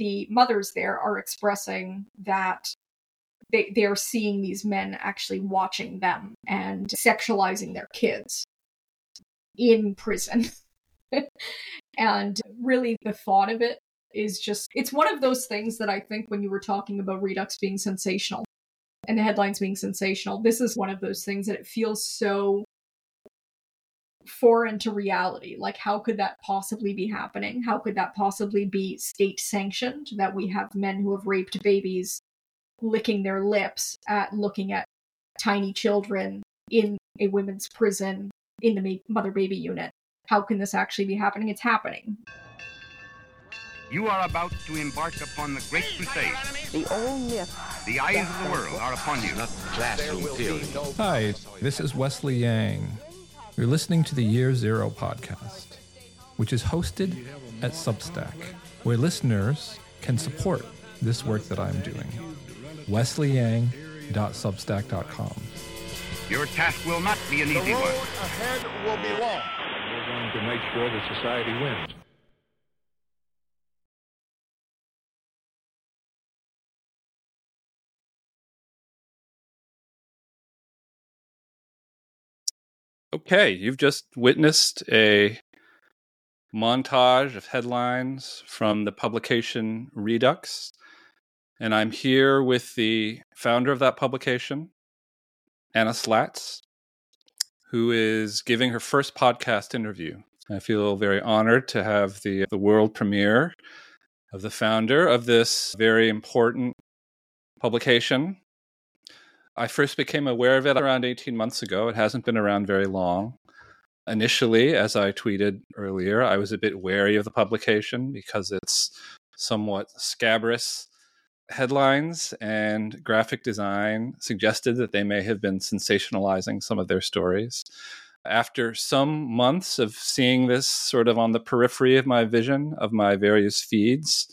the mothers there are expressing that they they are seeing these men actually watching them and sexualizing their kids in prison. and really the thought of it is just it's one of those things that I think when you were talking about Reduxx being sensational and the headlines being sensational, this is one of those things that it feels so foreign to reality. Like, how could that possibly be happening? How could that possibly be state sanctioned that we have men who have raped babies licking their lips at looking at tiny children in a women's prison in the mother baby unit? How can this actually be happening? It's happening. You are about to embark upon the great crusade. The old myth. The eyes of the world are upon you. Not classroom theory. Hi, this is Wesley Yang. You're listening to the Year Zero podcast, which is hosted at Substack, where listeners can support this work that I'm doing. wesleyyang.substack.com. Your task will not be an easy one. The road one. ahead will be long. We're going to make sure that society wins. Okay, you've just witnessed a montage of headlines from the publication Reduxx. And I'm here with the founder of that publication, Anna Slatz, who is giving her first podcast interview. I feel very honored to have the, the world premiere of the founder of this very important publication. I first became aware of it around 18 months ago. It hasn't been around very long. Initially, as I tweeted earlier, I was a bit wary of the publication because it's somewhat scabrous headlines and graphic design suggested that they may have been sensationalizing some of their stories. After some months of seeing this sort of on the periphery of my vision of my various feeds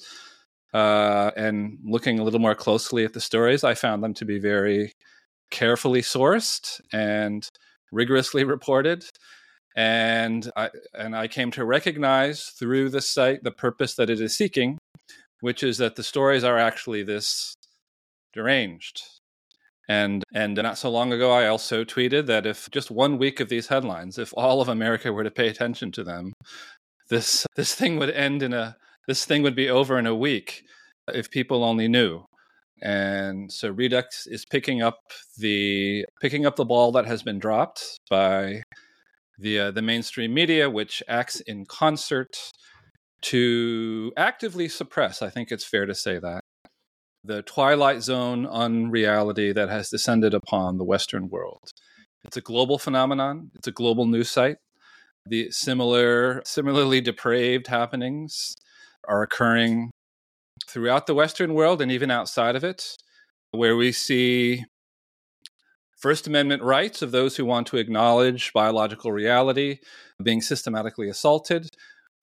uh, and looking a little more closely at the stories, I found them to be very carefully sourced and rigorously reported. And I, and I came to recognize through the site the purpose that it is seeking, which is that the stories are actually this deranged. And and not so long ago, I also tweeted that if just one week of these headlines, if all of America were to pay attention to them, this this thing would end in a this thing would be over in a week if people only knew. And so Reduxx is picking up the picking up the ball that has been dropped by the uh, the mainstream media, which acts in concert to actively suppress. I think it's fair to say that the twilight zone unreality that has descended upon the Western world. It's a global phenomenon. It's a global news site. The similar, similarly depraved happenings are occurring throughout the Western world and even outside of it, where we see First Amendment rights of those who want to acknowledge biological reality being systematically assaulted.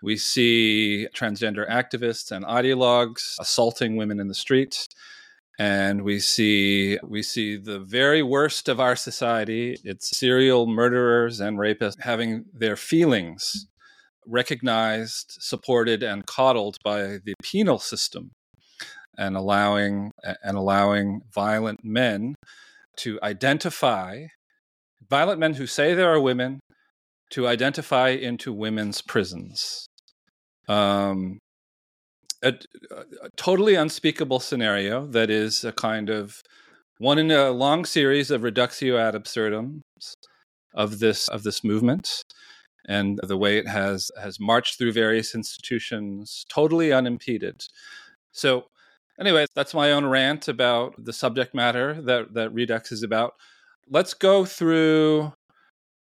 We see transgender activists and ideologues assaulting women in the street. And we see we see the very worst of our society. It's serial murderers and rapists having their feelings recognized, supported, and coddled by the penal system, and allowing and allowing violent men to identify violent men who say there are women to identify into women's prisons. Um, a, a totally unspeakable scenario that is a kind of one in a long series of reductio ad absurdum of this of this movement and the way it has has marched through various institutions totally unimpeded. So anyway, that's my own rant about the subject matter that that Reduxx is about. Let's go through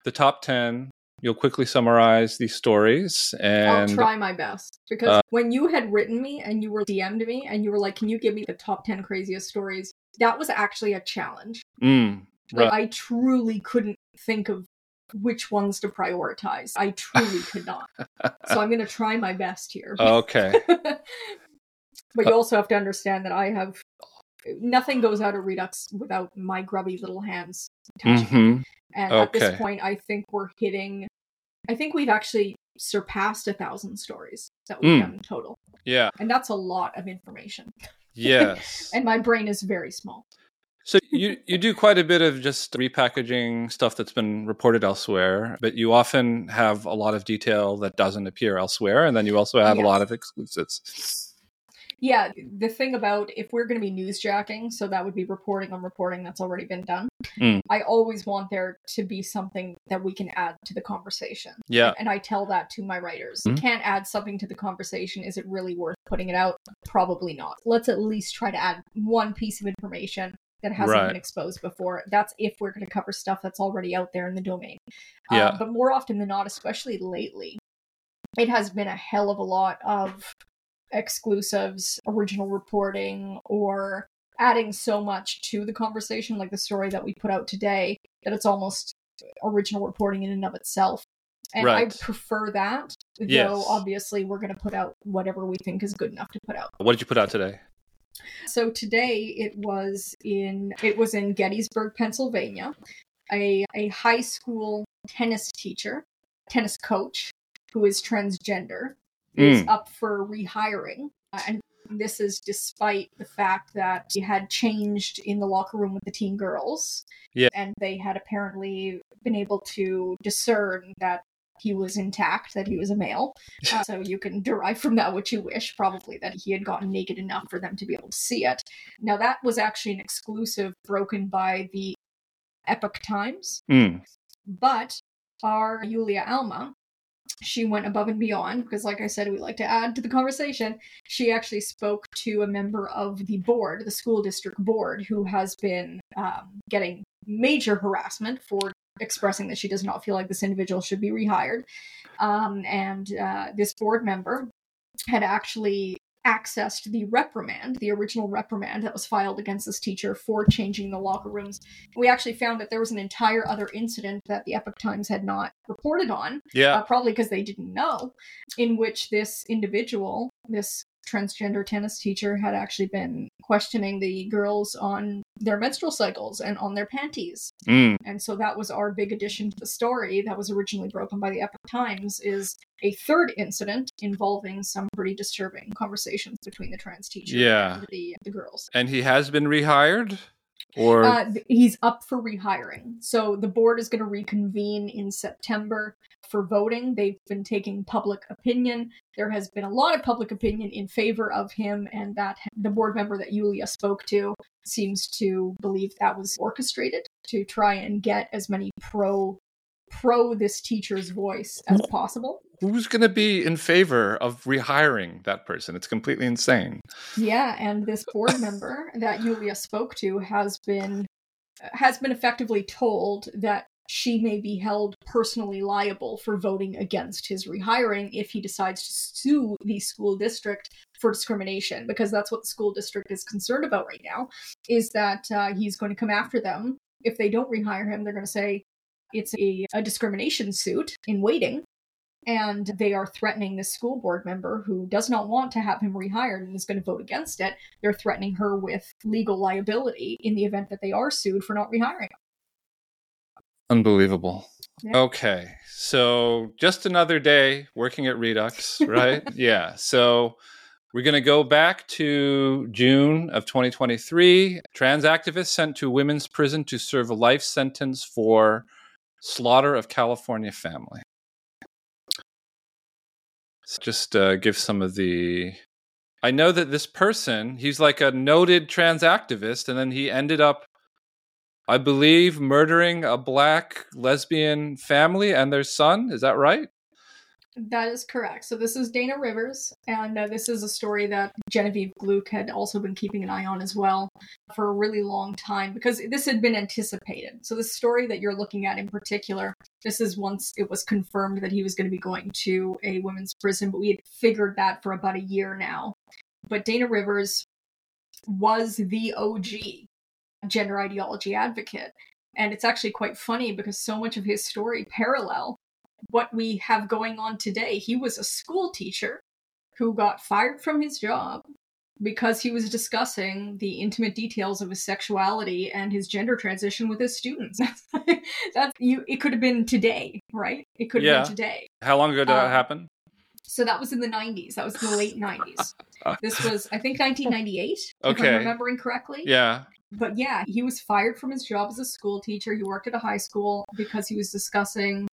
the top 10 you'll quickly summarize these stories and I'll try my best because uh, when you had written me and you were DM'd me and you were like, "Can you give me the top ten craziest stories?" That was actually a challenge. Mm, Like. I truly couldn't think of which ones to prioritize. I truly could not. So I'm going to try my best here. okay but you also have to understand that I have nothing goes out of Reduxx without my grubby little hands touching. it. hmm And at this point, I think we're hitting. I think we've actually surpassed a thousand stories that we've Mm. done in total. Yeah. And that's a lot of information. Yes. And my brain is very small. So you you do quite a bit of just repackaging stuff that's been reported elsewhere, but you often have a lot of detail that doesn't appear elsewhere, and then you also have a lot of exclusives. Yeah, the thing about if we're going to be newsjacking, so that would be reporting on reporting that's already been done. Mm. I always want there to be something that we can add to the conversation. Yeah. And I tell that to my writers. Mhm. Can't add something to the conversation. Is it really worth putting it out? Probably not. Let's at least try to add one piece of information that hasn't Right. been exposed before. That's if we're going to cover stuff that's already out there in the domain. Uh, Yeah. but more often than not, especially lately, it has been a hell of a lot of exclusives, original reporting, or adding so much to the conversation, like the story that we put out today, that it's almost original reporting in and of itself. And I prefer that, though Yes. obviously we're going to put out whatever we think is good enough to put out. What did you put out today? So today it was in it was in Gettysburg, Pennsylvania. A a high school tennis teacher, tennis coach who is transgender is Mm. up for rehiring. Uh, and this is despite the fact that he had changed in the locker room with the teen girls. Yeah. And they had apparently been able to discern that he was intact, that he was a male. Uh, so you can derive from that what you wish, probably that he had gotten naked enough for them to be able to see it. Now, that was actually an exclusive broken by the Epoch Times, Mm. but our Yulia Alma, she went above and beyond because, like I said, we like to add to the conversation. She actually spoke to a member of the board, the school district board, who has been um, getting major harassment for expressing that she does not feel like this individual should be rehired. Um, and uh, this board member had actually accessed the reprimand, the original reprimand that was filed against this teacher for changing the locker rooms. We actually found that there was an entire other incident that the Epoch Times had not reported on, Yeah. uh, probably because they didn't know, in which this individual, this transgender tennis teacher, had actually been questioning the girls on their menstrual cycles and on their panties. Mm. And so that was our big addition to the story that was originally broken by the Epoch Times is a third incident involving some pretty disturbing conversations between the trans teacher Yeah. and the, the girls. And he has been rehired, or Uh, he's up for rehiring. So the board is going to reconvene in September for voting. They've been taking public opinion. There has been a lot of public opinion in favor of him, and that the board member that Yulia spoke to seems to believe that was orchestrated to try and get as many pro pro this teacher's voice as possible. Who's going to be in favor of rehiring that person? It's completely insane. Yeah, and this board member that Yulia spoke to has been has been effectively told that she may be held personally liable for voting against his rehiring if he decides to sue the school district for discrimination because that's what the school district is concerned about right now is that uh, he's going to come after them if they don't rehire him they're going to say it's a, a discrimination suit in waiting and they are threatening this school board member who does not want to have him rehired and is going to vote against it. They're threatening her with legal liability in the event that they are sued for not rehiring him. Unbelievable. Yeah. Okay. So just another day working at Reduxx, right? yeah. So we're going to go back to June of 2023. Trans activists sent to women's prison to serve a life sentence for slaughter of California family. Just uh, give some of the. I know that this person, he's like a noted trans activist, and then he ended up I believe, murdering a black lesbian family and their son. Is that right? That is correct. So this is Dana Rivers, and uh, this is a story that Genevieve Gluck had also been keeping an eye on as well for a really long time because this had been anticipated. So the story that you're looking at in particular, this is once it was confirmed that he was going to be going to a women's prison, but we had figured that for about a year now. But Dana Rivers was the OG gender ideology advocate. And it's actually quite funny because so much of his story parallel what we have going on today. He was a school teacher who got fired from his job because he was discussing the intimate details of his sexuality and his gender transition with his students. That's you. It could have been today, right? It could have Yeah. been today. How long ago did that Um, happen? So that was in the 90s. That was in the late 90s. This was, I think, 1998, if Okay. I'm remembering correctly. Yeah. But yeah, he was fired from his job as a school teacher. He worked at a high school because he was discussing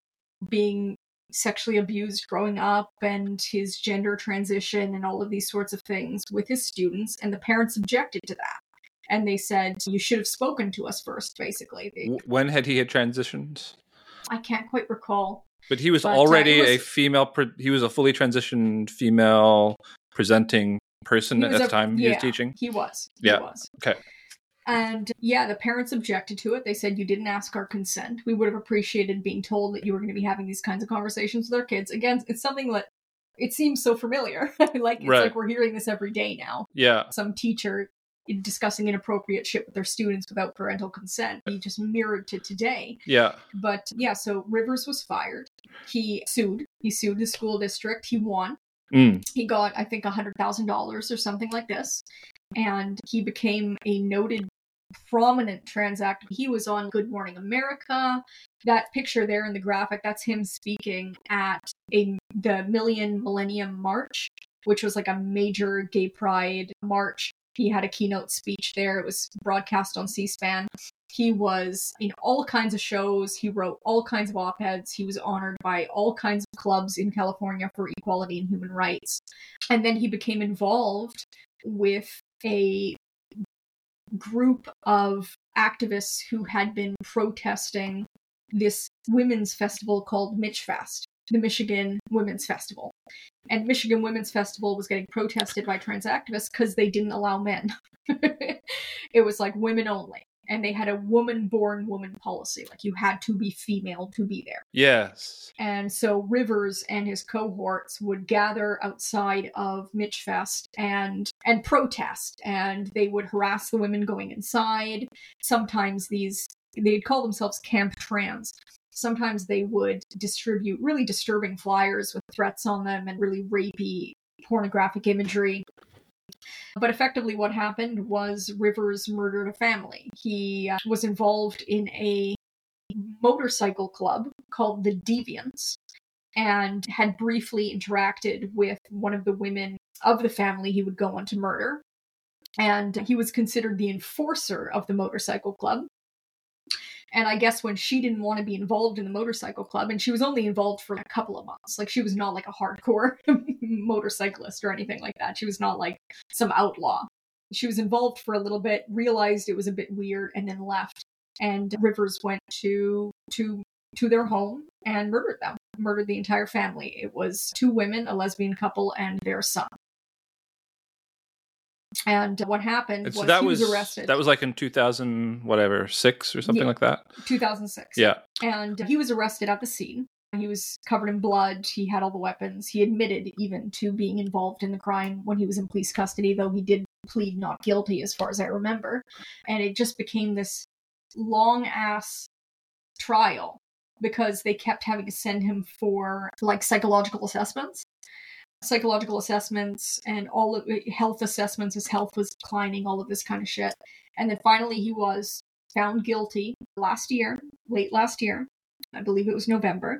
being sexually abused growing up and his gender transition and all of these sorts of things with his students. And the parents objected to that. And they said, You should have spoken to us first, basically. When had he had transitioned? I can't quite recall. But he was But, uh, already it a female. Pre- he was a fully transitioned female presenting person at the time he was teaching. He was. He Yeah. was. Okay. And yeah, the parents objected to it. They said you didn't ask our consent. We would have appreciated being told that you were going to be having these kinds of conversations with our kids. Again, it's something that it seems so familiar. like it's Right. like we're hearing this every day now. Yeah. Some teacher discussing inappropriate shit with their students without parental consent. He just mirrored to today. Yeah. But yeah, so Rivers was fired. He sued. He sued the school district. He won Mm. he got i think $100000 or something like this and he became a noted prominent trans activist he was on good morning america that picture there in the graphic that's him speaking at a the million millennium march which was like a major gay pride march he had a keynote speech there it was broadcast on c-span he was in all kinds of shows. He wrote all kinds of op eds. He was honored by all kinds of clubs in California for equality and human rights. And then he became involved with a group of activists who had been protesting this women's festival called Michfest, the Michigan Women's Festival. And Michigan Women's Festival was getting protested by trans activists because they didn't allow men. it was like women only and they had a woman born woman policy like you had to be female to be there. Yes. and so rivers and his cohorts would gather outside of Michfest and and protest and they would harass the women going inside. Sometimes these they'd call themselves camp trans. Sometimes they would distribute really disturbing flyers with threats on them and really rapey pornographic imagery but effectively, what happened was Rivers murdered a family. He uh, was involved in a motorcycle club called the Deviants and had briefly interacted with one of the women of the family he would go on to murder. And he was considered the enforcer of the motorcycle club. And I guess when she didn't want to be involved in the motorcycle club, and she was only involved for a couple of months, like she was not like a hardcore motorcyclist or anything like that. She was not like some outlaw. She was involved for a little bit, realized it was a bit weird, and then left. And Rivers went to to to their home and murdered them, murdered the entire family. It was two women, a lesbian couple, and their son. And what happened And was, that he was, was arrested. that was like in 2000 whatever, 6 or something Yeah. like that. 2006. Yeah. And he was arrested at the scene. He was covered in blood. He had all the weapons. He admitted even to being involved in the crime when he was in police custody, though he did plead not guilty, as far as I remember. And it just became this long ass trial because they kept having to send him for like psychological assessments. Psychological assessments and all of health assessments. His health was declining, all of this kind of shit. And then finally, he was found guilty last year, late last year. I believe it was November.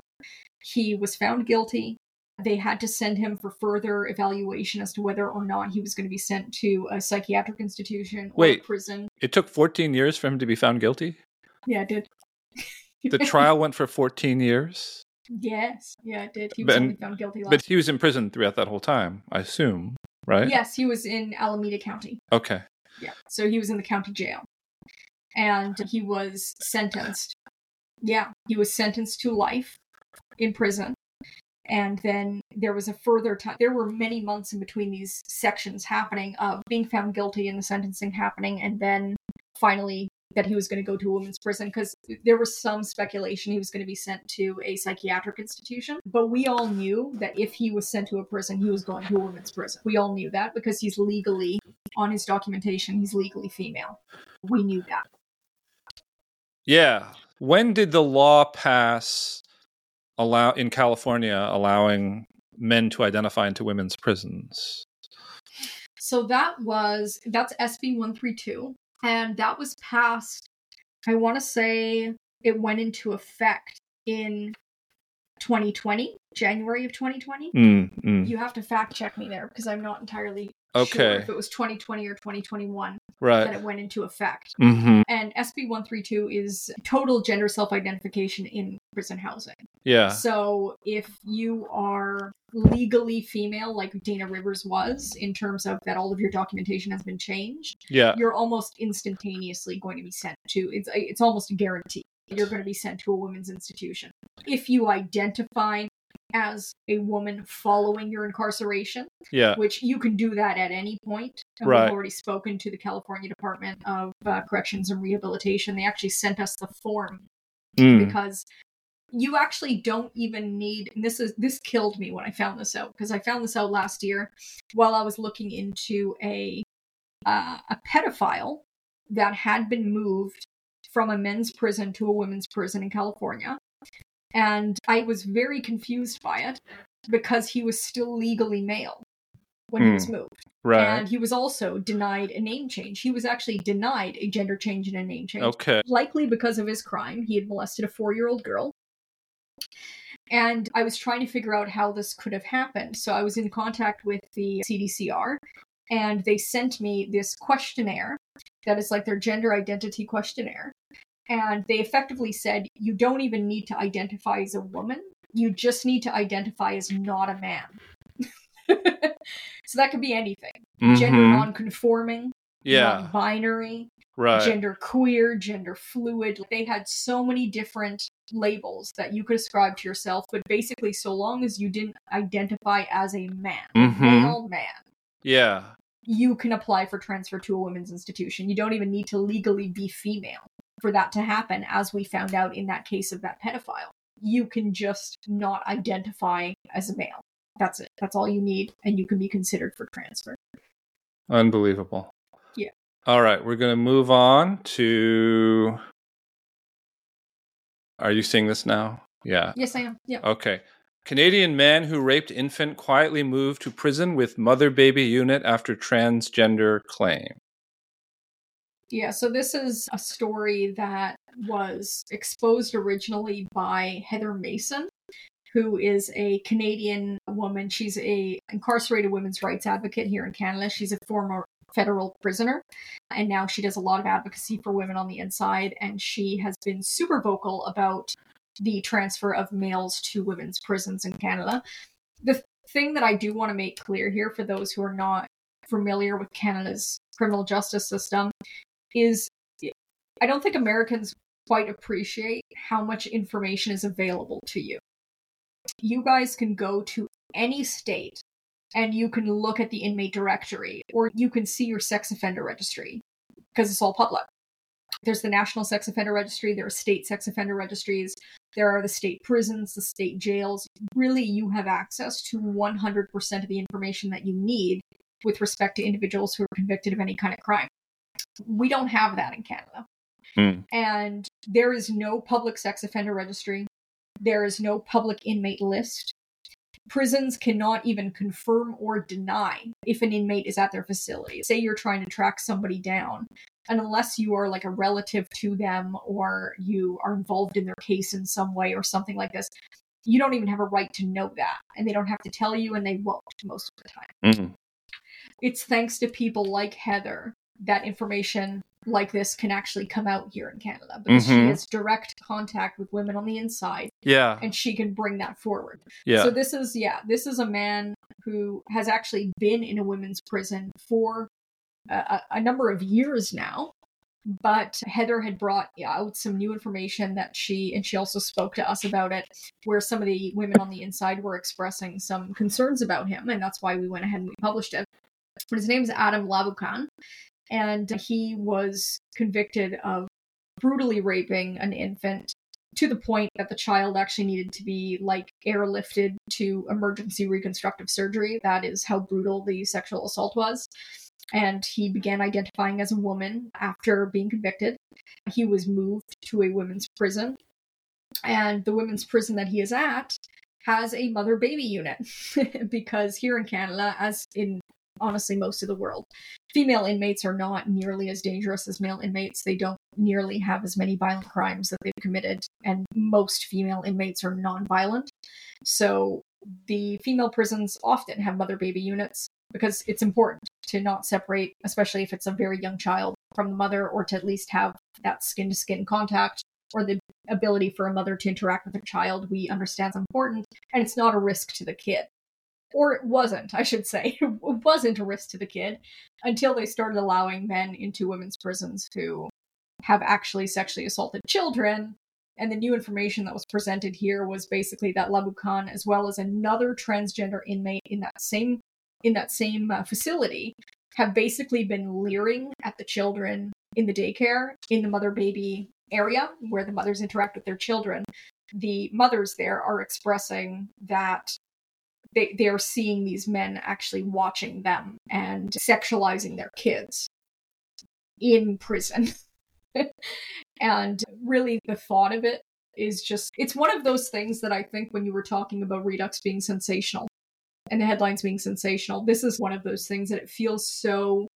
He was found guilty. They had to send him for further evaluation as to whether or not he was going to be sent to a psychiatric institution or Wait. prison. It took 14 years for him to be found guilty. Yeah, it did. The trial went for 14 years, yes, yeah, it did. He was But- only found guilty last but he was in prison throughout that whole time, I assume, right? Yes, he was in Alameda County. Okay. Yeah. So he was in the county jail. And he was sentenced. Yeah, he was sentenced to life in prison. And then there was a further time. There were many months in between these sections happening of being found guilty and the sentencing happening, and then finally that he was going to go to a women's prison because there was some speculation he was going to be sent to a psychiatric institution. But we all knew that if he was sent to a prison, he was going to a women's prison. We all knew that because he's legally on his documentation, he's legally female. We knew that. Yeah. When did the law pass allow in California allowing men to identify into women's prisons? So that was that's SB 132 and that was passed I want to say it went into effect in 2020, January of 2020. Mm, mm. You have to fact check me there because I'm not entirely Okay. sure if it was 2020 or 2021 that Right. it went into effect. Mm-hmm. And SB 132 is total gender self identification in prison housing. Yeah. So if you are legally female, like Dana Rivers was, in terms of that all of your documentation has been changed, Yeah. you're almost instantaneously going to be sent to it's it's almost a guarantee you're going to be sent to a women's institution if you identify as a woman following your incarceration Yeah. which you can do that at any point and Right. we've already spoken to the california department of uh, corrections and rehabilitation they actually sent us the form Mm. because you actually don't even need and this is this killed me when i found this out because i found this out last year while i was looking into a uh, a pedophile that had been moved from a men's prison to a women's prison in california and i was very confused by it because he was still legally male when he was hmm. moved Right. and he was also denied a name change he was actually denied a gender change and a name change Okay. likely because of his crime. He had molested a four year old girl. And I was trying to figure out how this could have happened. So I was in contact with the CDCR, and they sent me this questionnaire that is like their gender identity questionnaire. And they effectively said, you don't even need to identify as a woman, you just need to identify as not a man. so that could be anything gender Mhm. non-conforming, Yeah. non-binary, Right. gender queer, gender fluid. They had so many different labels that you could ascribe to yourself, but basically, so long as you didn't identify as a man, Mhm. male man, Yeah. you can apply for transfer to a women's institution. You don't even need to legally be female for that to happen, as we found out in that case of that pedophile. You can just not identify as a male. That's it. That's all you need, and you can be considered for transfer. Unbelievable. Yeah. All right, we're going to move on to. Are you seeing this now? Yeah. Yes, I am. Yeah. Okay. Canadian man who raped infant quietly moved to prison with mother baby unit after transgender claim. Yeah, so this is a story that was exposed originally by Heather Mason, who is a Canadian woman. She's a incarcerated women's rights advocate here in Canada. She's a former federal prisoner, and now she does a lot of advocacy for women on the inside. And she has been super vocal about the transfer of males to women's prisons in Canada. The thing that I do want to make clear here for those who are not familiar with Canada's criminal justice system is I don't think Americans quite appreciate how much information is available to you. You guys can go to any state and you can look at the inmate directory or you can see your sex offender registry because it's all public. There's the National Sex Offender Registry, there are state sex offender registries, there are the state prisons, the state jails. Really, you have access to 100% of the information that you need with respect to individuals who are convicted of any kind of crime. We don't have that in Canada. Hmm. And there is no public sex offender registry. There is no public inmate list. Prisons cannot even confirm or deny if an inmate is at their facility. Say you're trying to track somebody down, and unless you are like a relative to them or you are involved in their case in some way or something like this, you don't even have a right to know that. And they don't have to tell you, and they won't most of the time Mm. it's thanks to people like Heather that information like this can actually come out here in Canada because she Mhm. has direct contact with women on the inside Yeah. and she can bring that forward. Yeah. So this is yeah, this is a man who has actually been in a women's prison for a, a, a number of years now. But Heather had brought out some new information that she, and she also spoke to us about it, where some of the women on the inside were expressing some concerns about him, and that's why we went ahead and we published it. But his name is Adam Laboucan, and he was convicted of brutally raping an infant to the point that the child actually needed to be like airlifted to emergency reconstructive surgery. That is how brutal the sexual assault was. And he began identifying as a woman after being convicted. He was moved to a women's prison. And the women's prison that he is at has a mother baby unit because here in Canada, as in honestly most of the world. Female inmates are not nearly as dangerous as male inmates. They don't nearly have as many violent crimes that they've committed, and most female inmates are non-violent. So the female prisons often have mother baby units because it's important to not separate, especially if it's a very young child, from the mother, or to at least have that skin to skin contact or the ability for a mother to interact with her child. We understand is important, and it's not a risk to the kid. Or it wasn't, I should say. It wasn't a risk to the kid until they started allowing men into women's prisons who have actually sexually assaulted children and the new information that was presented here was basically that Laboucan, as well as another transgender inmate in that same in that same uh, facility, have basically been leering at the children in the daycare in the mother baby area where the mothers interact with their children. The mothers there are expressing that they they are seeing these men actually watching them and sexualizing their kids in prison. and really the thought of it is just it's one of those things that I think when you were talking about Reduxx being sensational and the headlines being sensational, this is one of those things that it feels so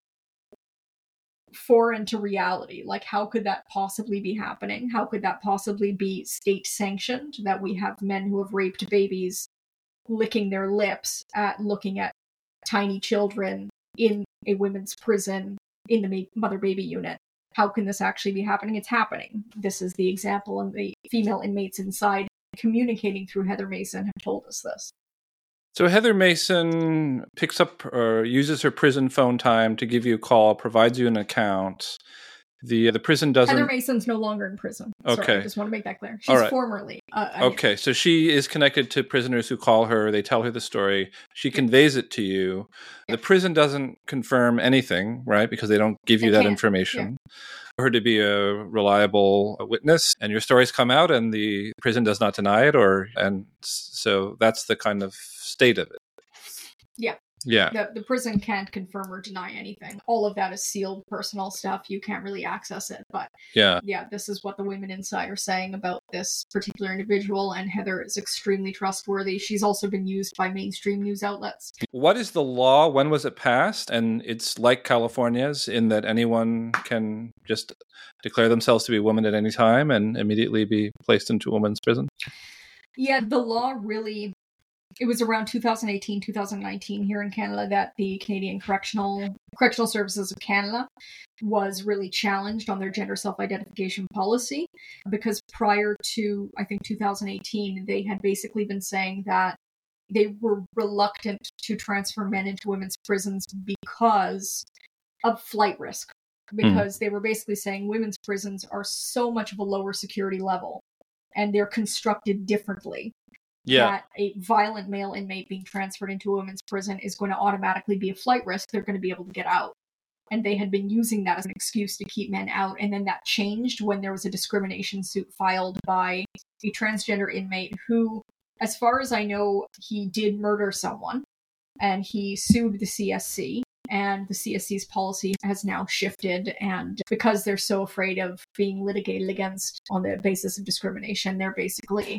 foreign to reality. Like, how could that possibly be happening? How could that possibly be state sanctioned that we have men who have raped babies licking their lips at looking at tiny children in a women's prison in the mother baby unit? how can this actually be happening? It's happening. This is the example, and the female inmates inside communicating through Heather Mason have told us this. So Heather Mason picks up or uses her prison phone time to give you a call, provides you an account, the the prison doesn't. Heather Mason's no longer in prison. Okay, Sorry, I just want to make that clear. She's formerly. Uh, okay, so she is connected to prisoners who call her. They tell her the story. She conveys it to you. The prison doesn't confirm anything, right? Because they don't give you they that can't. information. Yeah. For her to be a reliable witness, and your stories come out, and the prison does not deny it, or and so that's the kind of state of it. Yeah. Yeah. The, the prison can't confirm or deny anything. All of that is sealed personal stuff. You can't really access it. But yeah, yeah, this is what the women inside are saying about this particular individual. And Heather is extremely trustworthy. She's also been used by mainstream news outlets. What is the law? When was it passed? And it's like California's in that anyone can just declare themselves to be a woman at any time and immediately be placed into a woman's prison. Yeah, the law really it was around 2018 2019 here in canada that the canadian correctional correctional services of canada was really challenged on their gender self-identification policy because prior to i think 2018 they had basically been saying that they were reluctant to transfer men into women's prisons because of flight risk hmm. because mm. they were basically saying women's prisons are so much of a lower security level and they're constructed differently yeah. that a violent male inmate being transferred into a women's prison is going to automatically be a flight risk. They're going to be able to get out. And they had been using that as an excuse to keep men out. And then that changed when there was a discrimination suit filed by a transgender inmate who, as far as I know, he did murder someone and he sued the CSC. And the CSC's policy has now shifted. And because they're so afraid of being litigated against on the basis of discrimination, they're basically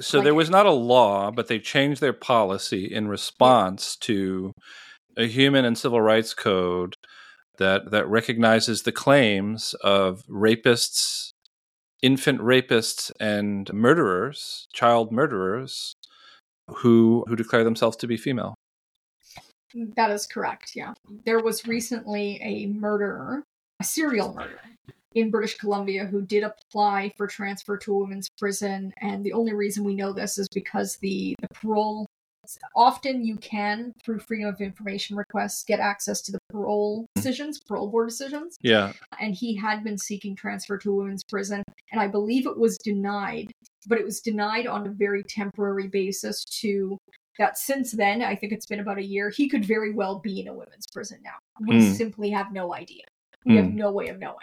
so like, there was not a law, but they changed their policy in response to a human and civil rights code that that recognizes the claims of rapists, infant rapists, and murderers, child murderers, who who declare themselves to be female. That is correct. Yeah, there was recently a murderer, a serial murderer, in British Columbia who did apply for transfer to a women's prison. And the only reason we know this is because the, the parole often you can through freedom of information requests get access to the parole decisions parole board decisions. Yeah. And he had been seeking transfer to a women's prison. And i believe it was denied but it was denied on a very temporary basis to that since then i think it's been about a year he could very well be in a women's prison now. We mm. simply have no idea. We mm. have no way of knowing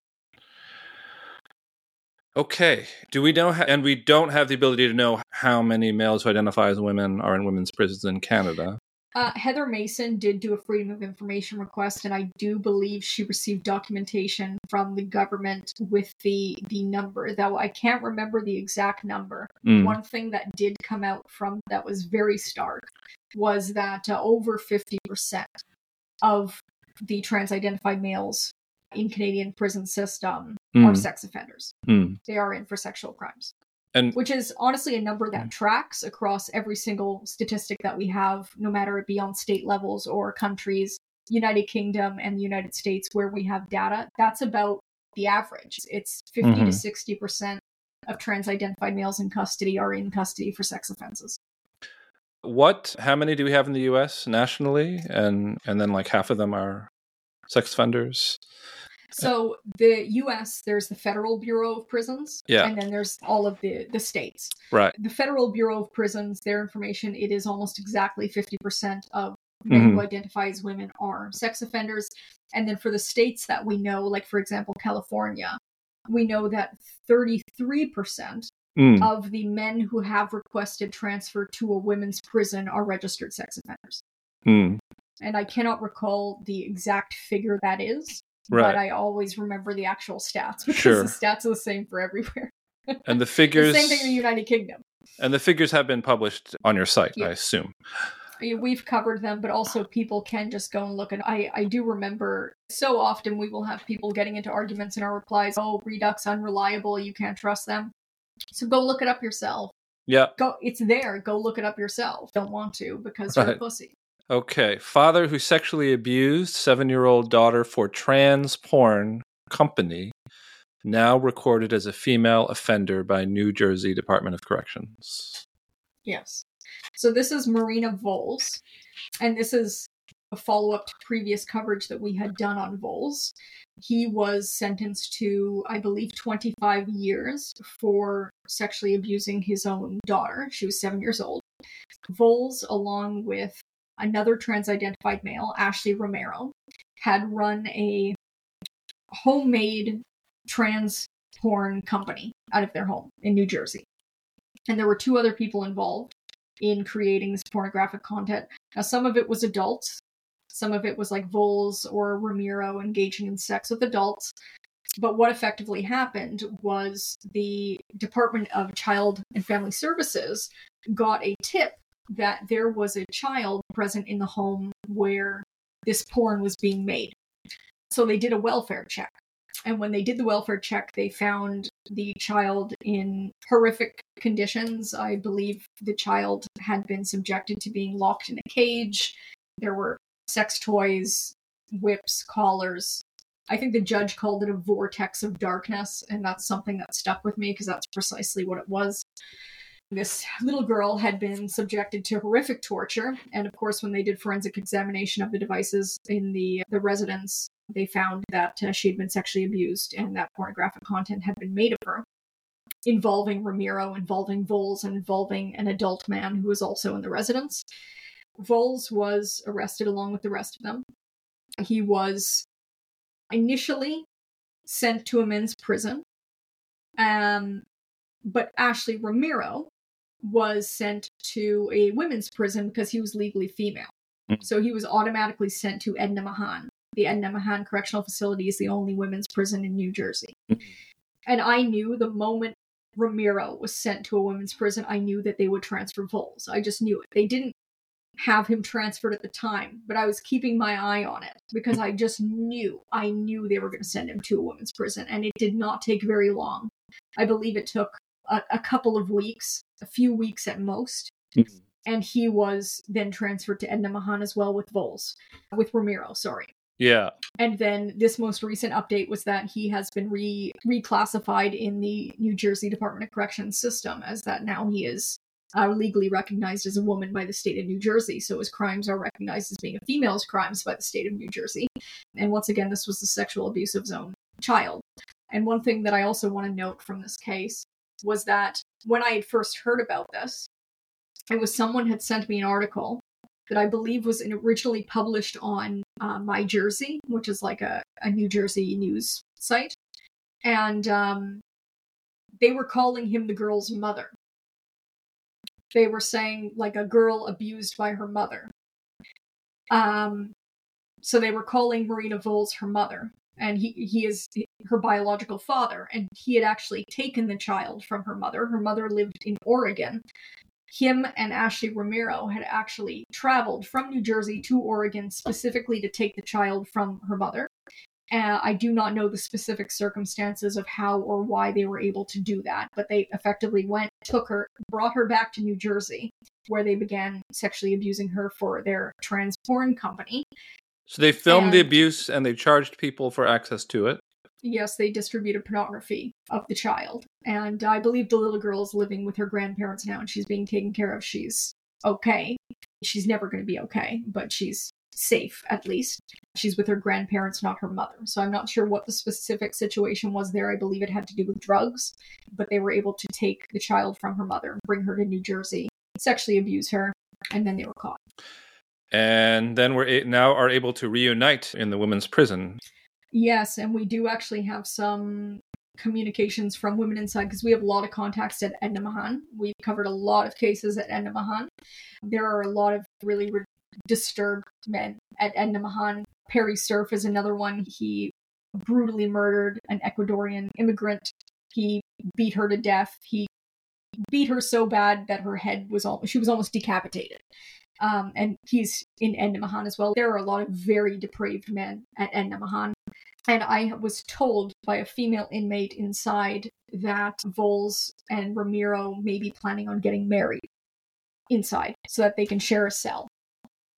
Okay. Do we know, and we don't have the ability to know how many males who identify as women are in women's prisons in Canada? Uh, Heather Mason did do a Freedom of Information request, and I do believe she received documentation from the government with the the number. Though I can't remember the exact number. Mm. One thing that did come out from that was very stark was that uh, over fifty percent of the trans identified males in Canadian prison system are Mm. sex offenders. Mm. They are in for sexual crimes. And Which is honestly a number that tracks across every single statistic that we have, no matter it be on state levels or countries, United Kingdom and the United States, where we have data. That's about the average. It's 50 to Mhm. 60% of trans identified males in custody are in custody for sex offenses. what? How many do we have in the U.S. nationally? And and then like half of them are sex offenders. So the US, there's the Federal Bureau of Prisons, Yeah. and then there's all of the the states. Right. The Federal Bureau of Prisons, their information, it is almost exactly 50% of men who identify as women are sex offenders. And then for the states that we know, like for example, California, we know that 33% Mm. of the men who have requested transfer to a women's prison are registered sex offenders. Mm. And I cannot recall the exact figure that is, Right. but I always remember the actual stats because Sure. the stats are the same for everywhere. And the figures The same thing in the United Kingdom. and the figures have been published on your site, Yeah. I assume. We've covered them, but also people can just go and look And I I do remember so often we will have people getting into arguments in our replies. Oh, Reduxx unreliable. You can't trust them. So go look it up yourself. Yeah. Go. It's there. Go look it up yourself. Don't want to because you're a pussy. Okay. Father who sexually abused seven-year-old daughter for trans porn company, now recorded as a female offender by New Jersey Department of Corrections. Yes. So this is Marina Voles, and this is a follow up to previous coverage that we had done on Voles. He was sentenced to, I believe, 25 years for sexually abusing his own daughter. She was seven years old. Voles, along with another trans identified male, Ashley Romero, had run a homemade trans porn company out of their home in New Jersey. And there were two other people involved in creating this pornographic content. Now, some of it was adults, some of it was like Voles or Ramiro engaging in sex with adults. But what effectively happened was the Department of Child and Family Services got a tip that there was a child present in the home where this porn was being made. So they did a welfare check. And when they did the welfare check, they found the child in horrific conditions. I believe the child had been subjected to being locked in a cage. There were sex toys, whips, collars. I think the judge called it a vortex of darkness, and that's something that stuck with me because that's precisely what it was. This little girl had been subjected to horrific torture, and of course, when they did forensic examination of the devices in the the residence, they found that uh, she had been sexually abused and that pornographic content had been made of her, involving Ramiro, involving Voles, and involving an adult man who was also in the residence. Voles was arrested along with the rest of them. He was initially sent to a men's prison, um, but Ashley Ramiro was sent to a women's prison because he was legally female. Mm. So he was automatically sent to Edna Mahan. The Edna Mahan Correctional Facility is the only women's prison in New Jersey. And I knew the moment Ramiro was sent to a women's prison, I knew that they would transfer Voles. I just knew it. They didn't have him transferred at the time, but I was keeping my eye on it because I just knew, I knew they were going to send him to a women's prison. And it did not take very long. I believe it took a, a couple of weeks, a few weeks at most. Mhm. And he was then transferred to Edna Mahan as well with Voles, with Ramiro, sorry. Yeah. And then this most recent update was that he has been re reclassified in the New Jersey Department of Corrections system as that now he is uh, legally recognized as a woman by the state of New Jersey. So his crimes are recognized as being a female's crimes by the state of New Jersey. And once again, this was the sexual abuse of his own child. And one thing that I also want to note from this case was that when I had first heard about this, it was someone had sent me an article that I believe was originally published on uh, My Jersey, which is like a, a New Jersey news site. And um, they were calling him the girl's mother. They were saying, like, a girl abused by her mother. Um, so they were calling Marina Voles her mother. And he, he is her biological father. And he had actually taken the child from her mother. Her mother lived in Oregon him and Ashley Romero had actually traveled from New Jersey to Oregon specifically to take the child from her mother. Uh, I do not know the specific circumstances of how or why they were able to do that, but they effectively went, took her, brought her back to New Jersey, where they began sexually abusing her for their trans porn company. So they filmed the abuse and they charged people for access to it. Yes, they distributed pornography of the child. And I believe the little girl is living with her grandparents now and she's being taken care of. She's okay. She's never going to be okay, but she's safe at least. She's with her grandparents, not her mother. So I'm not sure what the specific situation was there. I believe it had to do with drugs, but they were able to take the child from her mother, bring her to New Jersey, sexually abuse her, and then they were caught. And then we're now are able to reunite in the women's prison. Yes, and we do actually have some communications from women inside because we have a lot of contacts at Edna Mahan. We've covered a lot of cases at Edna Mahan. There are a lot of really re- disturbed men at Edna Mahan. Perry Surf is another one. He brutally murdered an Ecuadorian immigrant. He beat her to death. He beat her so bad that her head was all she was almost decapitated. Um, and he's in Edna Mahan as well. There are a lot of very depraved men at Edna Mahan. And I was told by a female inmate inside that Voles and Ramiro may be planning on getting married inside so that they can share a cell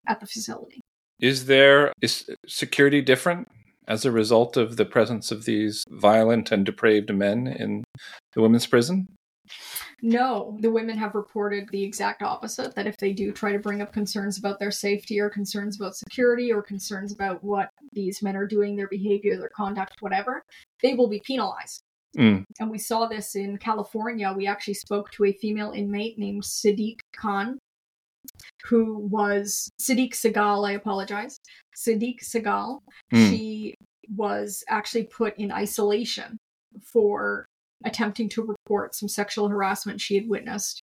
at the facility. Is there is security different as a result of the presence of these violent and depraved men in the women's prison? No, the women have reported the exact opposite that if they do try to bring up concerns about their safety or concerns about security or concerns about what these men are doing, their behavior, their conduct, whatever, they will be penalized. Mm. And we saw this in California. We actually spoke to a female inmate named Sadiq Khan, who was Sadiq Segal, I apologize. Sadiq Segal. Mm. She was actually put in isolation for attempting to report some sexual harassment she had witnessed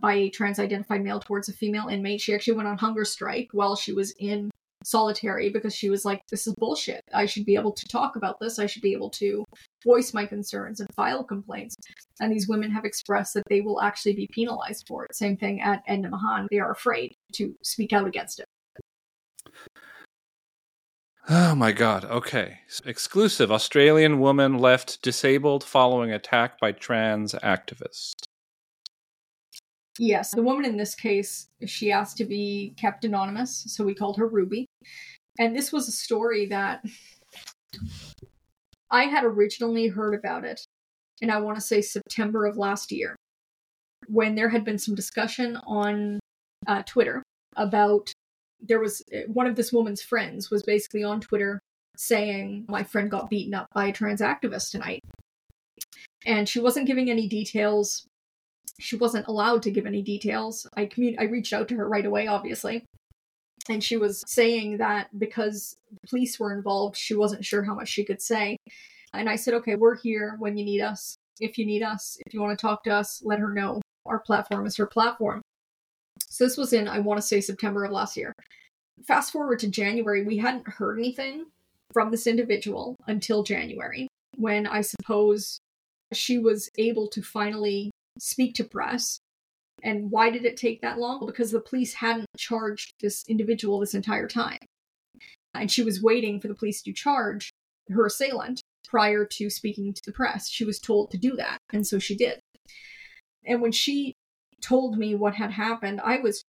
by a trans identified male towards a female inmate. She actually went on hunger strike while she was in solitary because she was like, This is bullshit. I should be able to talk about this. I should be able to voice my concerns and file complaints. And these women have expressed that they will actually be penalized for it. Same thing at Edna Mahan. They are afraid to speak out against it. Oh my god. Okay. Exclusive Australian woman left disabled following attack by trans activist. Yes, the woman in this case, she asked to be kept anonymous, so we called her Ruby. And this was a story that I had originally heard about it, and I want to say September of last year, when there had been some discussion on uh, Twitter about there was uh, one of this woman's friends was basically on Twitter saying, My friend got beaten up by a trans activist tonight. And she wasn't giving any details she wasn't allowed to give any details. I commun- I reached out to her right away, obviously, and she was saying that because the police were involved, she wasn't sure how much she could say. And I said, "Okay, we're here when you need us. If you need us, if you want to talk to us, let her know. Our platform is her platform." So this was in I want to say September of last year. Fast forward to January, we hadn't heard anything from this individual until January, when I suppose she was able to finally speak to press. And why did it take that long? Because the police hadn't charged this individual this entire time. And she was waiting for the police to charge her assailant prior to speaking to the press. She was told to do that, and so she did. And when she told me what had happened, I was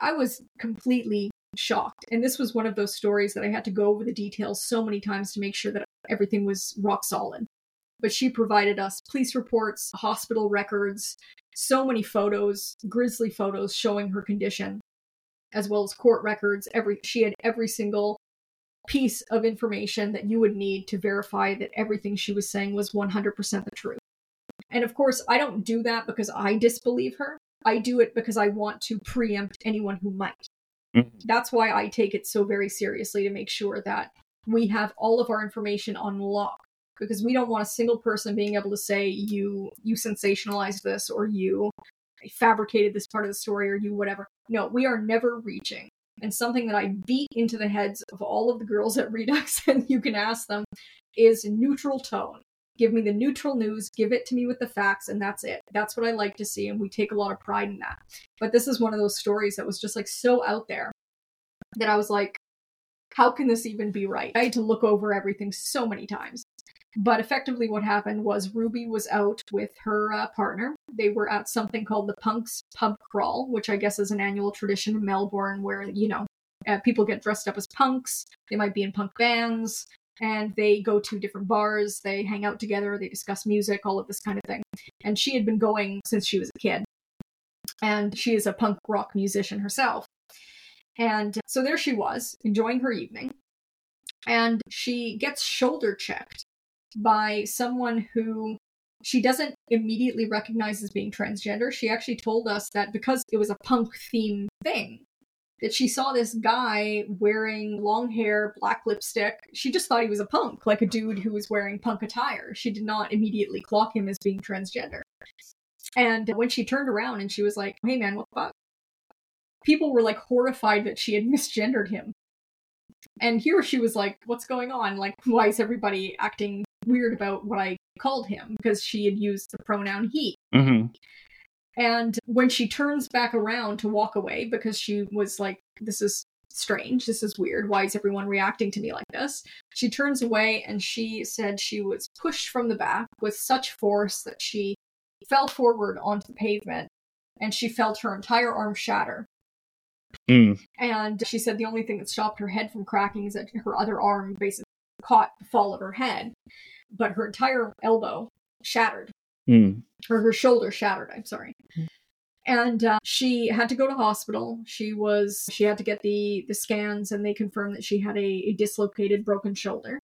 I was completely shocked. And this was one of those stories that I had to go over the details so many times to make sure that everything was rock solid but she provided us police reports, hospital records, so many photos, grisly photos showing her condition, as well as court records. Every she had every single piece of information that you would need to verify that everything she was saying was 100% the truth. And of course, I don't do that because I disbelieve her. I do it because I want to preempt anyone who might. Mhm. That's why I take it so very seriously to make sure that we have all of our information on lock because we don't want a single person being able to say you you sensationalized this or you fabricated this part of the story or you whatever no we are never reaching and something that i beat into the heads of all of the girls at Reduxx and you can ask them is neutral tone Give me the neutral news, give it to me with the facts, and that's it. That's what I like to see, and we take a lot of pride in that. But this is one of those stories that was just like so out there that I was like, how can this even be right? I had to look over everything so many times. But effectively, what happened was Ruby was out with her uh, partner. They were at something called the Punks Pub Crawl, which I guess is an annual tradition in Melbourne where, you know, uh, people get dressed up as punks. They might be in punk bands and they go to different bars. They hang out together. They discuss music, all of this kind of thing. And she had been going since she was a kid. And she is a punk rock musician herself. And so there she was, enjoying her evening. And she gets shoulder checked by someone who she doesn't immediately recognize as being transgender. She actually told us that because it was a punk theme thing, that she saw this guy wearing long hair, black lipstick. She just thought he was a punk, like a dude who was wearing punk attire. She did not immediately clock him as being transgender. And when she turned around and she was like, hey man, what the fuck? People were like horrified that she had misgendered him. And here she was like, what's going on? Like, why is everybody acting weird about what I called him? Because she had used the pronoun he. Mm-hmm. And when she turns back around to walk away, because she was like, this is strange, this is weird, why is everyone reacting to me like this? She turns away and she said she was pushed from the back with such force that she fell forward onto the pavement and she felt her entire arm shatter. Mm. And she said the only thing that stopped her head from cracking is that her other arm basically caught the fall of her head, but her entire elbow shattered Mm. or her shoulder shattered i'm sorry. And uh, she had to go to hospital. She was she had to get the the scans and they confirmed that she had a, a dislocated broken shoulder.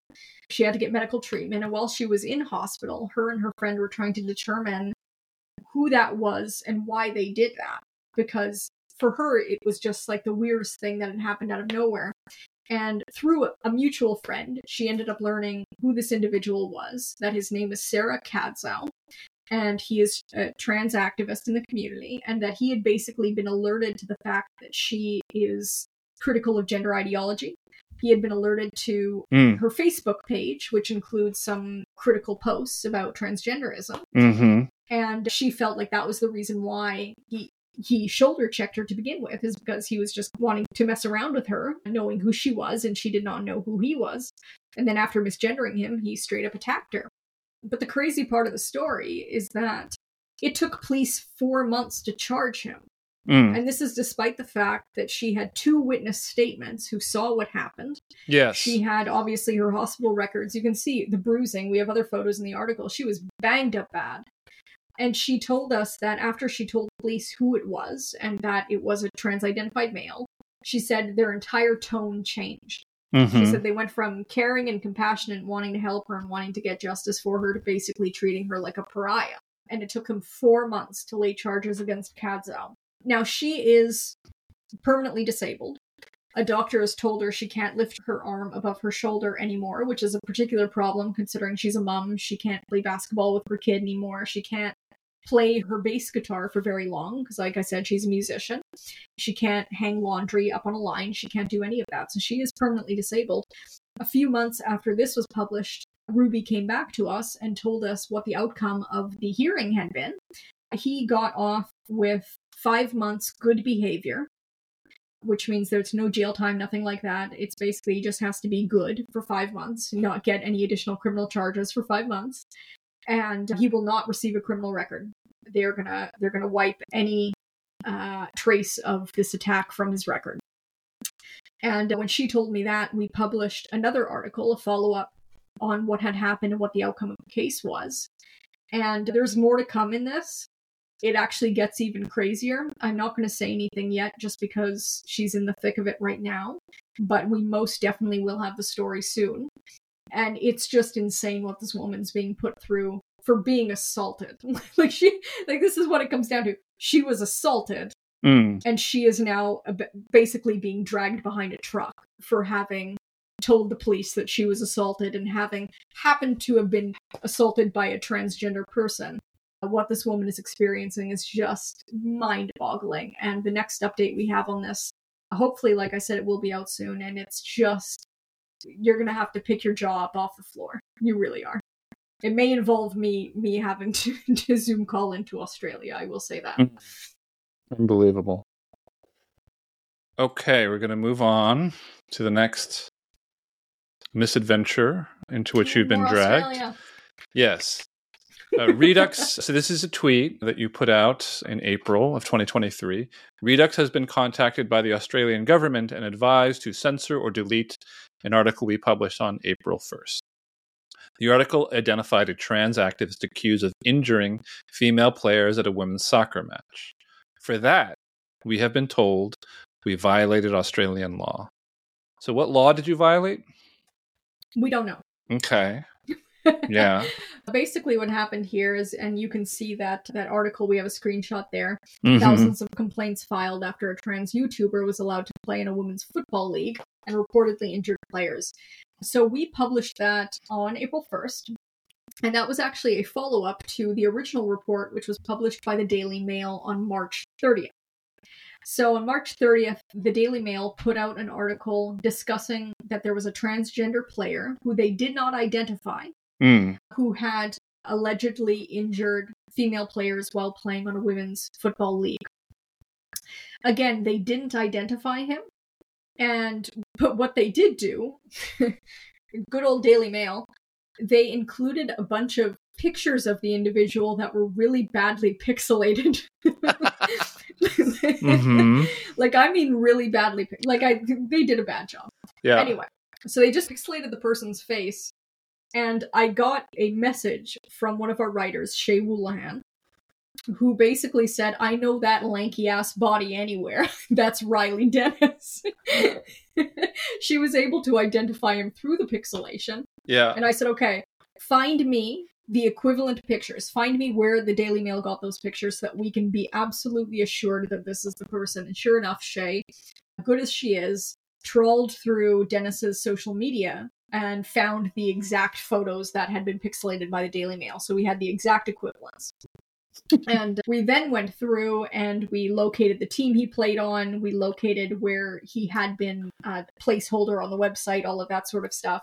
She had to get medical treatment and while she was in hospital her and her friend were trying to determine who that was and why they did that because for her it was just like the weirdest thing that had happened out of nowhere and through a mutual friend she ended up learning who this individual was that his name is sarah kadzow and he is a trans activist in the community, and that he had basically been alerted to the fact that she is critical of gender ideology. He had been alerted to Mm. her Facebook page, which includes some critical posts about transgenderism, Mm-hmm. and she felt like that was the reason why he he shoulder checked her to begin with is because he was just wanting to mess around with her knowing who she was and she did not know who he was and then after misgendering him he straight up attacked her but the crazy part of the story is that it took police four months to charge him. Mm. And this is despite the fact that she had two witness statements who saw what happened. Yes. She had obviously her hospital records. You can see the bruising. We have other photos in the article. She was banged up bad. And she told us that after she told police who it was and that it was a trans identified male, she said their entire tone changed. She Mhm. said they went from caring and compassionate and wanting to help her and wanting to get justice for her to basically treating her like a pariah. And it took him four months to lay charges against Kadzo. Now she is permanently disabled. A doctor has told her she can't lift her arm above her shoulder anymore, which is a particular problem considering she's a mom. She can't play basketball with her kid anymore. She can't play her bass guitar for very long because, like I said, she's a musician. She can't hang laundry up on a line. She can't do any of that. So she is permanently disabled. A few months after this was published, Ruby came back to us and told us what the outcome of the hearing had been. He got off with five months good behavior, which means there's no jail time, nothing like that. It's basically just has to be good for five months, not get any additional criminal charges for five months, and he will not receive a criminal record. They're gonna they're gonna wipe any uh, trace of this attack from his record. And when she told me that, we published another article, a follow up on what had happened and what the outcome of the case was. And there's more to come in this. It actually gets even crazier. I'm not going to say anything yet just because she's in the thick of it right now, but we most definitely will have the story soon. And it's just insane what this woman's being put through for being assaulted. like she like this is what it comes down to. She was assaulted Mm. and she is now basically being dragged behind a truck for having told the police that she was assaulted and having happened to have been assaulted by a transgender person. What this woman is experiencing is just mind boggling. And the next update we have on this, hopefully, like I said, it will be out soon. And it's just, you're going to have to pick your jaw up off the floor. You really are. It may involve me me having to, to Zoom call into Australia. I will say that. Mm. Unbelievable. Okay, we're going to move on to the next misadventure into which you've been More dragged. Australia. Yes. Uh, Reduxx. so this is a tweet that you put out in April of 2023. Reduxx has been contacted by the Australian government and advised to censor or delete an article we published on April 1st. The article identified a trans activist accused of injuring female players at a women's soccer match. For that, we have been told we violated Australian law. So, what law did you violate? We don't know. Okay. Yeah. Basically, what happened here is, and you can see that that article. We have a screenshot there. Mhm. Thousands of complaints filed after a trans YouTuber was allowed to play in a women's football league and reportedly injured players. So we published that on April 1st. And that was actually a follow up to the original report, which was published by the Daily Mail on March 30th. So on March 30th, the Daily Mail put out an article discussing that there was a transgender player who they did not identify Mm. who had allegedly injured female players while playing on a women's football league. Again, they didn't identify him, and but what they did do, good old Daily Mail, they included a bunch of pictures of the individual that were really badly pixelated. hmm Like I mean, really badly. Like I, they did a bad job. Yeah. Anyway, so they just pixelated the person's face, and I got a message from one of our writers, Shay Woulahan, who basically said, I know that lanky ass body anywhere. That's Riley Dennis. she was able to identify him through the pixelation. Yeah. And I said, okay, find me the equivalent pictures. Find me where the Daily Mail got those pictures so that we can be absolutely assured that this is the person. And sure enough, Shay, good as she is, trawled through Dennis's social media and found the exact photos that had been pixelated by the Daily Mail. So we had the exact equivalents. and we then went through and we located the team he played on. We located where he had been uh, placeholder on the website, all of that sort of stuff.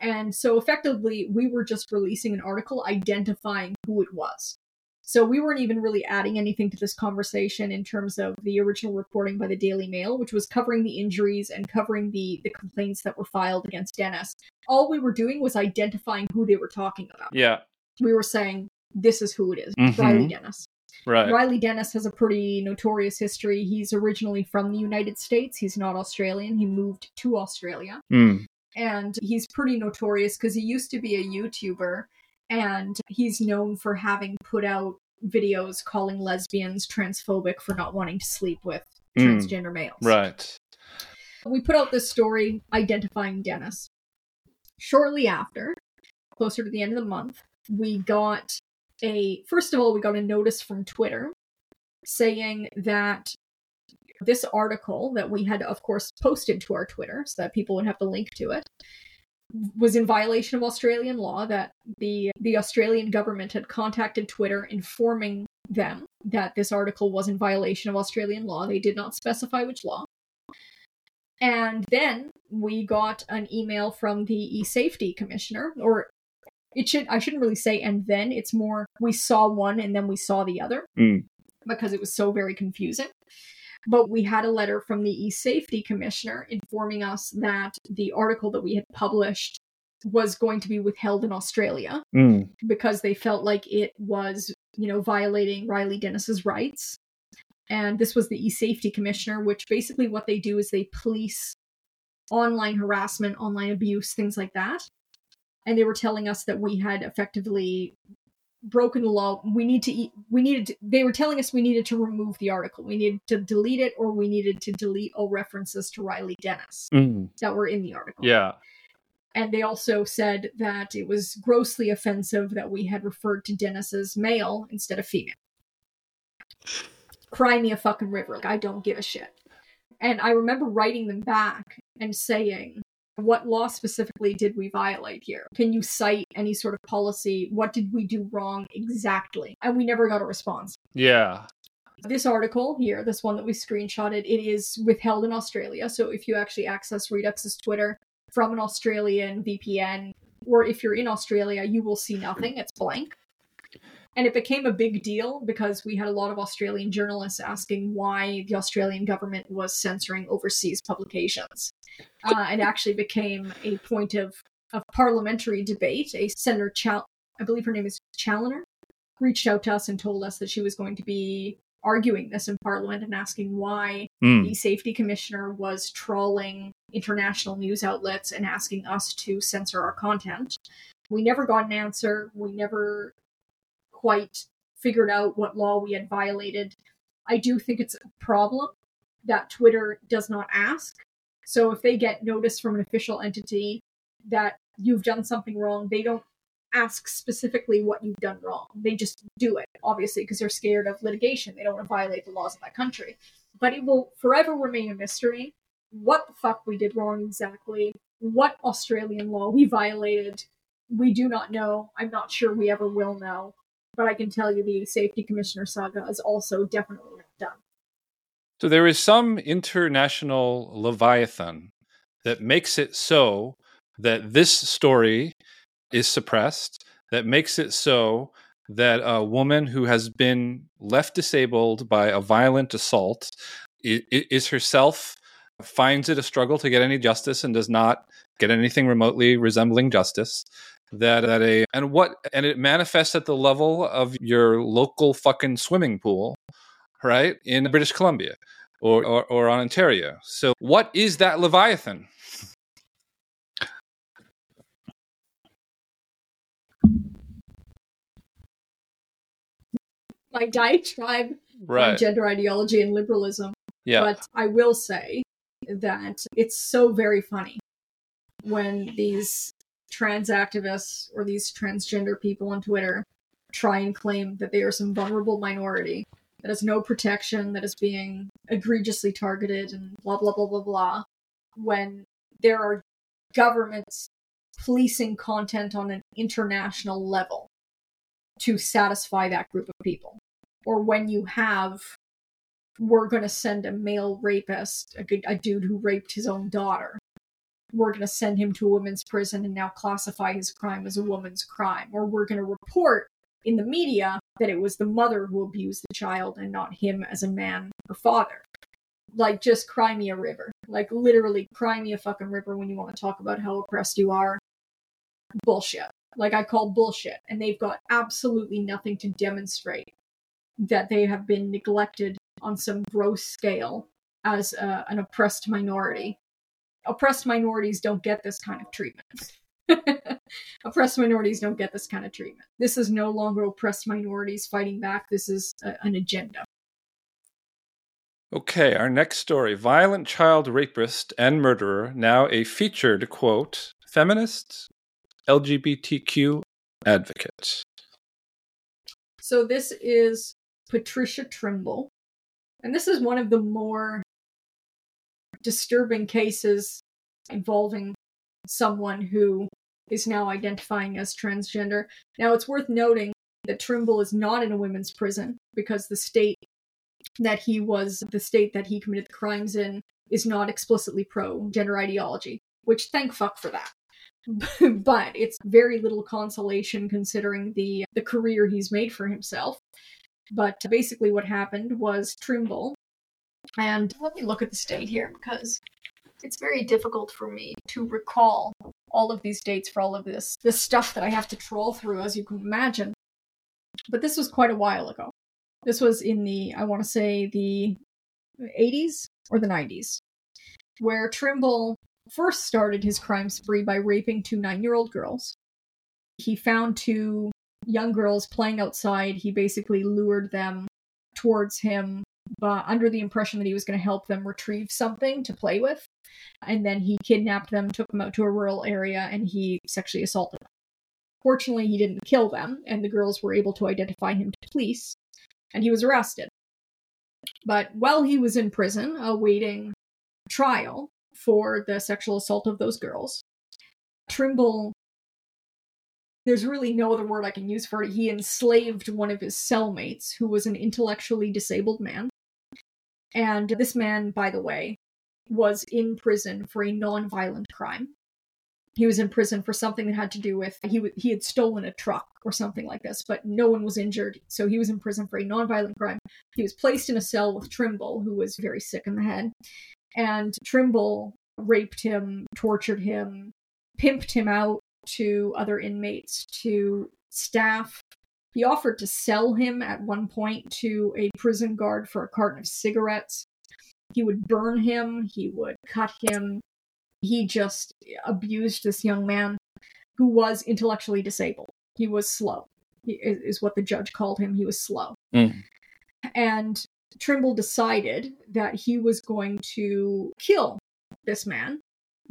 And so effectively, we were just releasing an article identifying who it was. So we weren't even really adding anything to this conversation in terms of the original reporting by the Daily Mail, which was covering the injuries and covering the, the complaints that were filed against Dennis. All we were doing was identifying who they were talking about. Yeah. We were saying, this is who it is, Mhm. Riley Dennis. Right. Riley Dennis has a pretty notorious history. He's originally from the United States. He's not Australian. He moved to Australia Mm. and he's pretty notorious because he used to be a YouTuber and he's known for having put out videos calling lesbians transphobic for not wanting to sleep with Mm. transgender males. Right. We put out this story identifying Dennis. Shortly after, closer to the end of the month, we got a first of all, we got a notice from Twitter saying that this article that we had, of course, posted to our Twitter so that people would have the link to it was in violation of Australian law that the the Australian government had contacted Twitter informing them that this article was in violation of Australian law. They did not specify which law. And then we got an email from the e-safety commissioner or it should I shouldn't really say and then it's more we saw one and then we saw the other Mm. because it was so very confusing. But we had a letter from the e-safety commissioner informing us that the article that we had published was going to be withheld in Australia Mm. because they felt like it was, you know, violating Riley Dennis's rights. And this was the e-safety commissioner, which basically what they do is they police online harassment, online abuse, things like that. And they were telling us that we had effectively broken the law. We need to eat, we needed to, they were telling us we needed to remove the article. We needed to delete it or we needed to delete all references to Riley Dennis Mm. that were in the article. Yeah. And they also said that it was grossly offensive that we had referred to Dennis as male instead of female. Cry me a fucking river. Like, I don't give a shit. And I remember writing them back and saying, what law specifically did we violate here? Can you cite any sort of policy? What did we do wrong exactly? And we never got a response. Yeah. This article here, this one that we screenshotted, it is withheld in Australia. So if you actually access Reduxx's Twitter from an Australian VPN, or if you're in Australia, you will see nothing. It's blank. And it became a big deal because we had a lot of Australian journalists asking why the Australian government was censoring overseas publications. Uh, it actually became a point of, of parliamentary debate. A Senator, Chal- I believe her name is Challoner, reached out to us and told us that she was going to be arguing this in Parliament and asking why Mm. the safety commissioner was trawling international news outlets and asking us to censor our content. We never got an answer. We never quite figured out what law we had violated. I do think it's a problem that Twitter does not ask. So if they get notice from an official entity that you've done something wrong, they don't ask specifically what you've done wrong. They just do it, obviously, because they're scared of litigation. They don't want to violate the laws of that country. But it will forever remain a mystery what the fuck we did wrong exactly, what Australian law we violated. We do not know. I'm not sure we ever will know. But I can tell you the safety commissioner saga is also definitely not done. So there is some international leviathan that makes it so that this story is suppressed, that makes it so that a woman who has been left disabled by a violent assault is herself finds it a struggle to get any justice and does not get anything remotely resembling justice that at a and what and it manifests at the level of your local fucking swimming pool right in british columbia or, or or on ontario. So what is that leviathan? My diatribe on right. gender ideology and liberalism yeah. But I will say that it's so very funny when these trans activists or these transgender people on Twitter try and claim that they are some vulnerable minority that has no protection, that is being egregiously targeted, and blah, blah, blah, blah, blah, when there are governments policing content on an international level to satisfy that group of people. Or when you have we're going to send a male rapist, a, a dude who raped his own daughter. We're going to send him to a women's prison and now classify his crime as a woman's crime. Or we're going to report in the media that it was the mother who abused the child and not him as a man or father. Like, just cry me a river. Like, literally, cry me a fucking river when you want to talk about how oppressed you are. Bullshit. Like, I call bullshit. And they've got absolutely nothing to demonstrate that they have been neglected on some gross scale as uh, an oppressed minority. Oppressed minorities don't get this kind of treatment. oppressed minorities don't get this kind of treatment. This is no longer oppressed minorities fighting back. This is a, an agenda. Okay, our next story violent child rapist and murderer, now a featured quote, feminist, LGBTQ advocate. So this is Patricia Trimble. And this is one of the more disturbing cases involving someone who is now identifying as transgender. Now, it's worth noting that Trimble is not in a women's prison because the state that he was, the state that he committed the crimes in, is not explicitly pro gender ideology, which thank fuck for that. but it's very little consolation considering the the career he's made for himself. But basically, what happened was Trimble, and let me look at the state here because it's very difficult for me to recall all of these dates for all of this this stuff that I have to troll through, as you can imagine. But this was quite a while ago. This was in the I want to say the 80s or the 90s, where Trimble first started his crime spree by raping two nine year old girls. He found two young girls playing outside. He basically lured them towards him but under the impression that he was going to help them retrieve something to play with. And then he kidnapped them, took them out to a rural area, and he sexually assaulted them. Fortunately, he didn't kill them, and the girls were able to identify him to police, and he was arrested. But while he was in prison, awaiting trial for the sexual assault of those girls, Trimble there's really no other word I can use for it. He enslaved one of his cellmates, who was an intellectually disabled man. And this man, by the way, was in prison for a non-violent crime. He was in prison for something that had to do with he w- he had stolen a truck or something like this, but no one was injured, so he was in prison for a nonviolent crime. He was placed in a cell with Trimble, who was very sick in the head, and Trimble raped him, tortured him, pimped him out to other inmates, to staff. He offered to sell him at one point to a prison guard for a carton of cigarettes. He would burn him, he would cut him. He just abused this young man who was intellectually disabled. He was slow, he- is is what the judge called him. He was slow. Mm. And Trimble decided that he was going to kill this man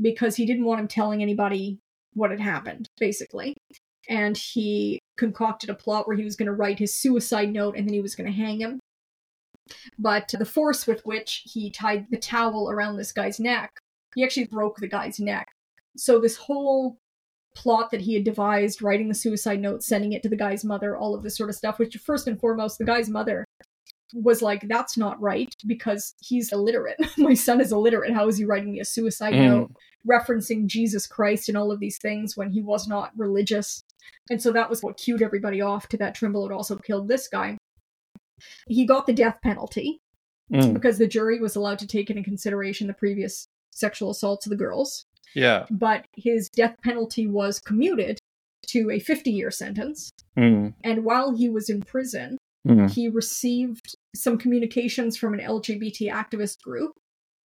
because he didn't want him telling anybody what had happened, basically. And he concocted a plot where he was going to write his suicide note and then he was going to hang him. But the force with which he tied the towel around this guy's neck, he actually broke the guy's neck. So this whole plot that he had devised, writing the suicide note, sending it to the guy's mother, all of this sort of stuff, which first and foremost, the guy's mother was like, that's not right because he's illiterate. My son is illiterate. How is he writing me a suicide Mm. note referencing Jesus Christ and all of these things when he was not religious? And so that was what cued everybody off to that Trimble had also killed this guy. He got the death penalty Mm. because the jury was allowed to take into consideration the previous sexual assaults of the girls Yeah. but his death penalty was commuted to a 50 year sentence. Mm. And while he was in prison, Mm. he received some communications from an LGBT activist group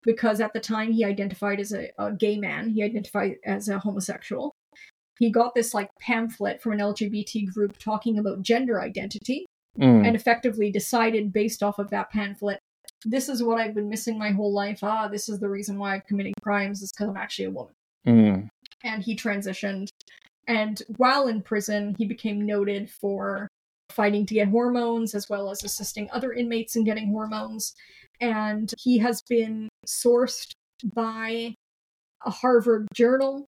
because at the time he identified as a, a gay man, he identified as a homosexual. He got this like pamphlet from an LGBT group talking about gender identity Mm. and effectively decided based off of that pamphlet this is what I've been missing my whole life. Ah, this is the reason why I'm committing crimes, is because I'm actually a woman Mm. and he transitioned. And while in prison, he became noted for fighting to get hormones as well as assisting other inmates in getting hormones. And he has been sourced by a Harvard journal.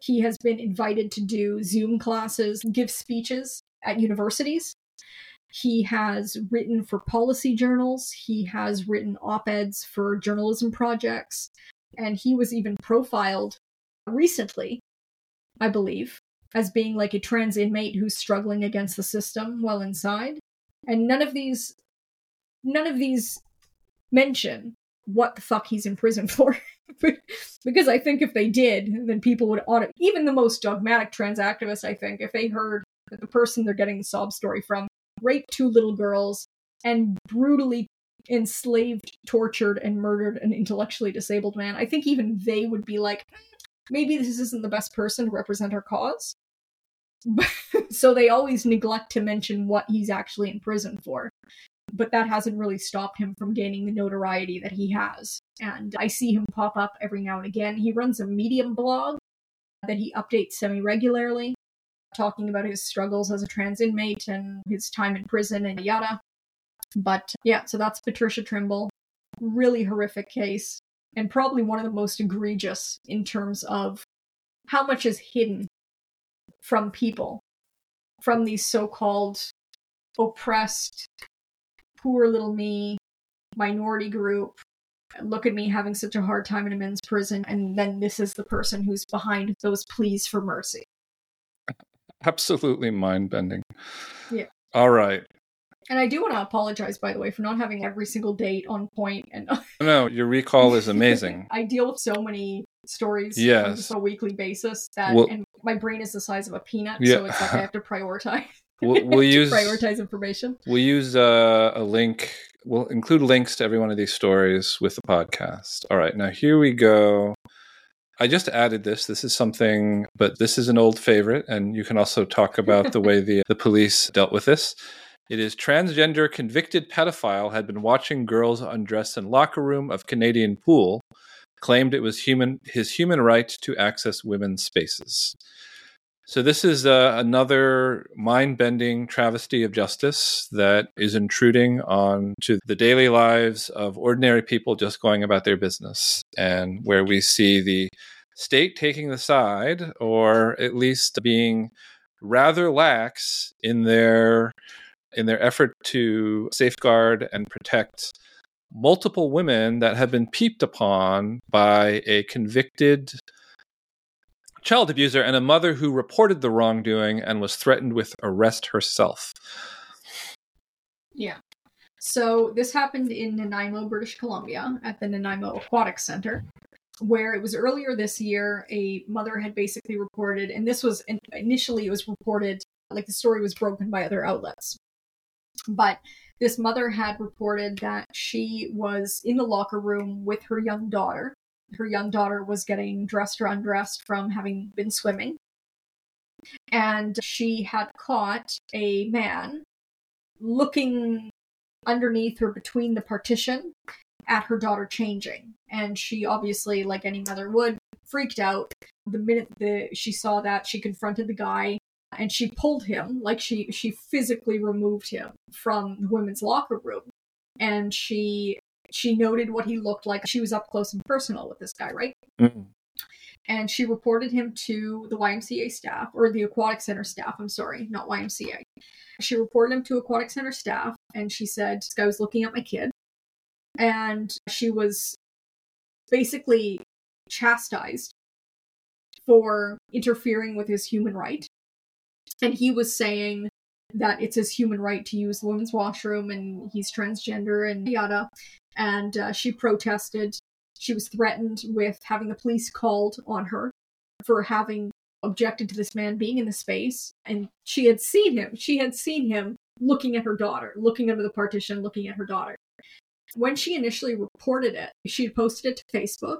He has been invited to do Zoom classes, give speeches at universities. He has written for policy journals. He has written op eds for journalism projects. And he was even profiled recently, I believe, as being like a trans inmate who's struggling against the system while inside. And none of these none of these mention what the fuck he's in prison for. because I think if they did, then people would auto even the most dogmatic trans activists, I think, if they heard that the person they're getting the sob story from raped two little girls and brutally enslaved, tortured, and murdered an intellectually disabled man, I think even they would be like, hmm, maybe this isn't the best person to represent our cause. so they always neglect to mention what he's actually in prison for. But that hasn't really stopped him from gaining the notoriety that he has. And I see him pop up every now and again. He runs a Medium blog that he updates semi regularly, talking about his struggles as a trans inmate and his time in prison and yada. But yeah, so that's Patricia Trimble. Really horrific case, and probably one of the most egregious in terms of how much is hidden from people, from these so called oppressed, poor little me, minority group. Look at me having such a hard time in a men's prison, and then this is the person who's behind those pleas for mercy. Absolutely mind bending. Yeah. All right. And I do want to apologize, by the way, for not having every single date on point. And No, your recall is amazing. I deal with so many stories on Yes. just a weekly basis that, Well- and my brain is the size of a peanut, Yeah. so it's like I have to prioritize. We'll, we'll to use prioritize information. we'll use uh, a link. We'll include links to every one of these stories with the podcast. All right, now here we go. I just added this. This is something, but this is an old favorite, and you can also talk about the way the the police dealt with this. It is transgender convicted pedophile had been watching girls undress in locker room of Canadian pool, claimed it was human his human right to access women's spaces. So this is uh, another mind-bending travesty of justice that is intruding on to the daily lives of ordinary people just going about their business, and where we see the state taking the side, or at least being rather lax in their in their effort to safeguard and protect multiple women that have been peeped upon by a convicted child abuser and a mother who reported the wrongdoing and was threatened with arrest herself. Yeah. So this happened in Nanaimo, British Columbia, at the Nanaimo Aquatic Center, where it was earlier this year. A mother had basically reported, and this was initially it was reported like the story was broken by other outlets, but this mother had reported that she was in the locker room with her young daughter. Her young daughter was getting dressed or undressed from having been swimming. And she had caught a man looking underneath or between the partition at her daughter changing. And she obviously, like any mother would, freaked out. The minute the she saw that, she confronted the guy and she pulled him, like she she physically removed him from the women's locker room. And she she noted what he looked like. She was up close and personal with this guy, right? Mm. And she reported him to the YMCA staff, or the Aquatic Center staff, I'm sorry, not YMCA. She reported him to Aquatic Center staff, and she said, This guy was looking at my kid. And she was basically chastised for interfering with his human right. And he was saying that it's his human right to use the women's washroom and he's transgender and yada. And uh, she protested. She was threatened with having the police called on her for having objected to this man being in the space. And she had seen him. She had seen him looking at her daughter, looking under the partition, looking at her daughter. When she initially reported it, she posted it to Facebook.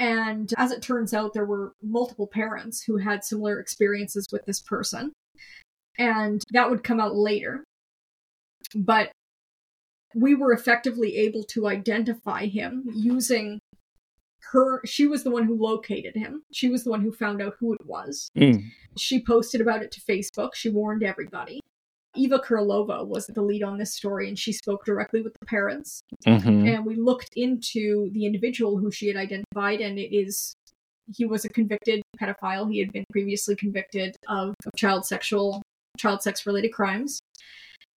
And as it turns out, there were multiple parents who had similar experiences with this person. And that would come out later. But we were effectively able to identify him using her. She was the one who located him, she was the one who found out who it was. Mm. She posted about it to Facebook, she warned everybody. Eva Kurilova was the lead on this story, and she spoke directly with the parents. hmm And we looked into the individual who she had identified, and it is he was a convicted pedophile. He had been previously convicted of, of child sexual, child sex related crimes.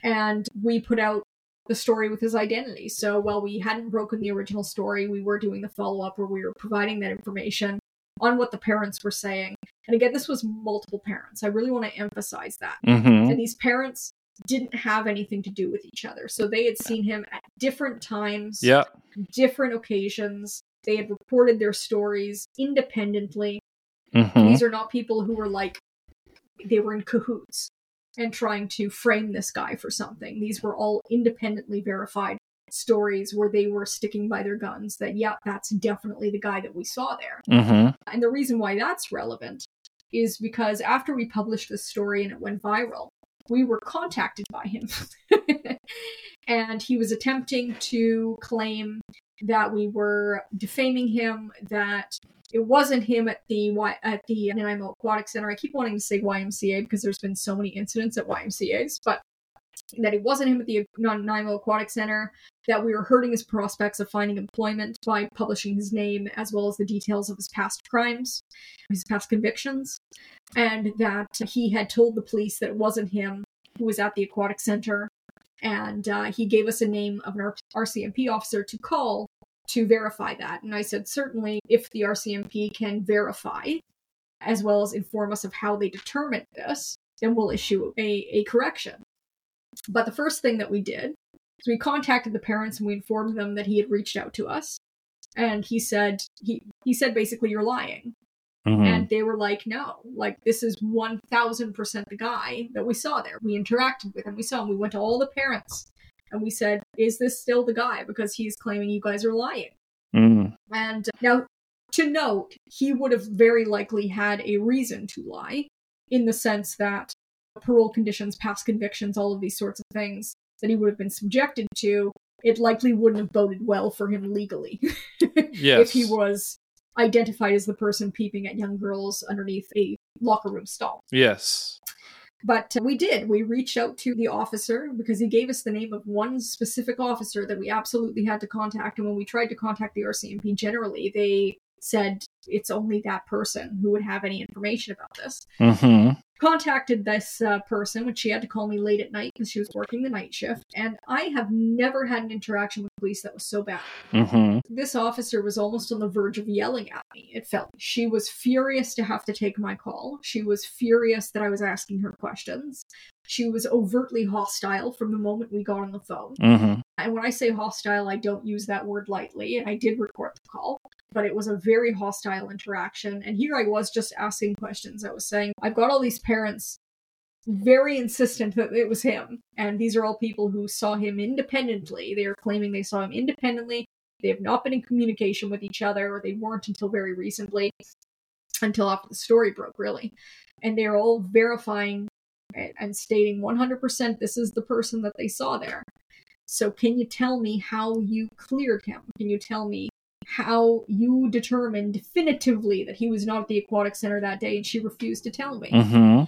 And we put out the story with his identity. So while we hadn't broken the original story, we were doing the follow up where we were providing that information on what the parents were saying. And again, this was multiple parents. I really want to emphasize that. hmm And these parents didn't have anything to do with each other. So they had seen him at different times, Yeah. different occasions. They had reported their stories independently. hmm These are not people who were like, they were in cahoots and trying to frame this guy for something. These were all independently verified stories where they were sticking by their guns that, yeah, that's definitely the guy that we saw there. hmm And the reason why that's relevant is because after we published this story and it went viral, we were contacted by him. and he was attempting to claim that we were defaming him, that it wasn't him at the y- at the Nanaimo Aquatic Center. I keep wanting to say YMCA because there's been so many incidents at YMCA's, but that it wasn't him at the Nanaimo Aquatic Center, that we were hurting his prospects of finding employment by publishing his name as well as the details of his past crimes, his past convictions, and that he had told the police that it wasn't him who was at the aquatic center, and uh, he gave us a name of an RCMP officer to call to verify that. And I said, certainly, if the RCMP can verify, as well as inform us of how they determined this, then we'll issue a, a correction. But the first thing that we did is we contacted the parents and we informed them that he had reached out to us. And he said he he said basically you're lying. hmm And they were like, no, like this is 1000% the guy that we saw there. We interacted with him, we saw him, we went to all the parents and we said, is this still the guy? Because he's claiming you guys are lying. mm And now, to note, he would have very likely had a reason to lie in the sense that parole conditions, past convictions, all of these sorts of things that he would have been subjected to, it likely wouldn't have boded well for him legally. Yes. If he was identified as the person peeping at young girls underneath a locker room stall. Yes. But uh, we did. We reached out to the officer because he gave us the name of one specific officer that we absolutely had to contact. And when we tried to contact the RCMP generally, they said it's only that person who would have any information about this. Mm-hmm. Contacted this uh, person when she had to call me late at night because she was working the night shift, and I have never had an interaction with police that was so bad. Mm-hmm. This officer was almost on the verge of yelling at me. It felt she was furious to have to take my call. She was furious that I was asking her questions. She was overtly hostile from the moment we got on the phone. Mm-hmm. And when I say hostile, I don't use that word lightly, and I did record the call, but it was a very hostile interaction. And here I was just asking questions. I was saying, I've got all these parents very insistent that it was him. And these are all people who saw him independently. They are claiming they saw him independently. They have not been in communication with each other, or they weren't until very recently, until after the story broke, really. And they're all verifying and stating 100% this is the person that they saw there. So, can you tell me how you cleared him? Can you tell me how you determined definitively that he was not at the aquatic center that day? And she refused to tell me. Mm-hmm.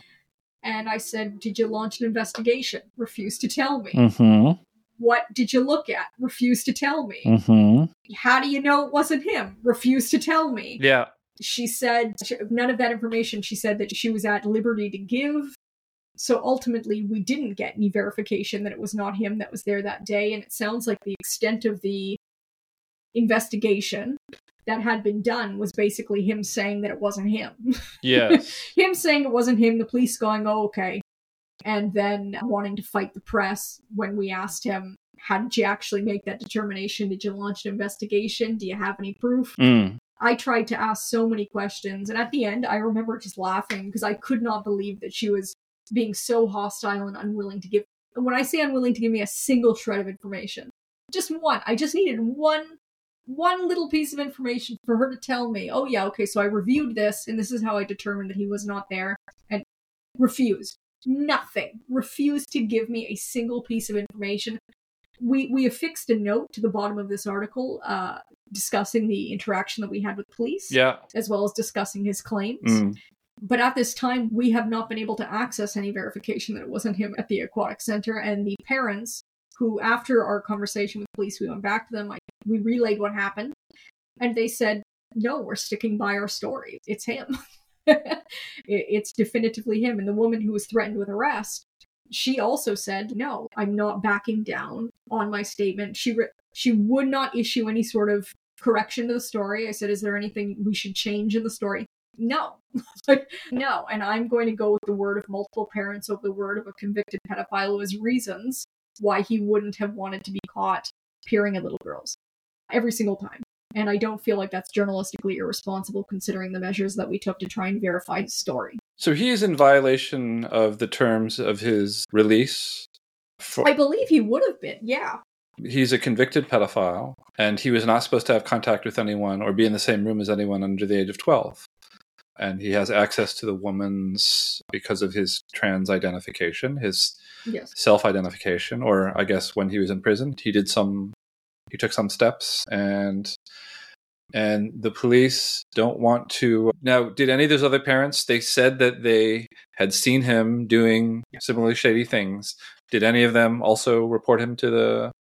And I said, Did you launch an investigation? Refused to tell me. Mm-hmm. What did you look at? Refused to tell me. Mm-hmm. How do you know it wasn't him? Refused to tell me. Yeah. She said none of that information. She said that she was at liberty to give. So ultimately, we didn't get any verification that it was not him that was there that day. And it sounds like the extent of the investigation that had been done was basically him saying that it wasn't him. Yes. him saying it wasn't him, the police going, oh, okay. And then wanting to fight the press when we asked him, how did you actually make that determination? Did you launch an investigation? Do you have any proof? mm. I tried to ask so many questions. And at the end, I remember just laughing because I could not believe that she was being so hostile and unwilling to give. And when I say unwilling to give me a single shred of information, just one. I just needed one one little piece of information for her to tell me, oh yeah, okay, so I reviewed this and this is how I determined that he was not there and refused. Nothing. Refused to give me a single piece of information. We we affixed a note to the bottom of this article uh, discussing the interaction that we had with police, Yeah. as well as discussing his claims. Mm. But at this time, we have not been able to access any verification that it wasn't him at the aquatic center. And the parents, who after our conversation with police, we went back to them, I, we relayed what happened, and they said, "No, we're sticking by our story. It's him. it's definitively him." And the woman who was threatened with arrest, she also said, "No, I'm not backing down on my statement." She re- she would not issue any sort of correction to the story. I said, "Is there anything we should change in the story?" No, no. And I'm going to go with the word of multiple parents over the word of a convicted pedophile has reasons why he wouldn't have wanted to be caught peering at little girls every single time. And I don't feel like that's journalistically irresponsible considering the measures that we took to try and verify his story. So he is in violation of the terms of his release. For, I believe he would have been, yeah. he's a convicted pedophile, and he was not supposed to have contact with anyone or be in the same room as anyone under the age of 12. And he has access to the woman's because of his trans identification, his Yes. self identification, or I guess when he was in prison, he did some, he took some steps, and and the police don't want to. Now, did any of those other parents? They said that they had seen him doing similarly shady things. Did any of them also report him to the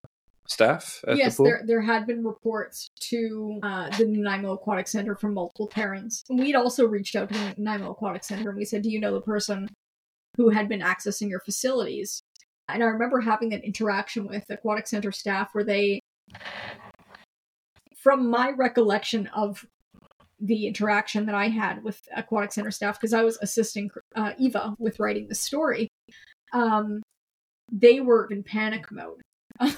staff at yes, the pool? there there had been reports to uh, the Nanaimo Aquatic Center from multiple parents. And we'd also reached out to the Nanaimo Aquatic Center and we said, "Do you know the person who had been accessing your facilities?" And I remember having an interaction with Aquatic Center staff where they, from my recollection of the interaction that I had with Aquatic Center staff, because I was assisting uh, Eva with writing the story, um, they were in panic mode.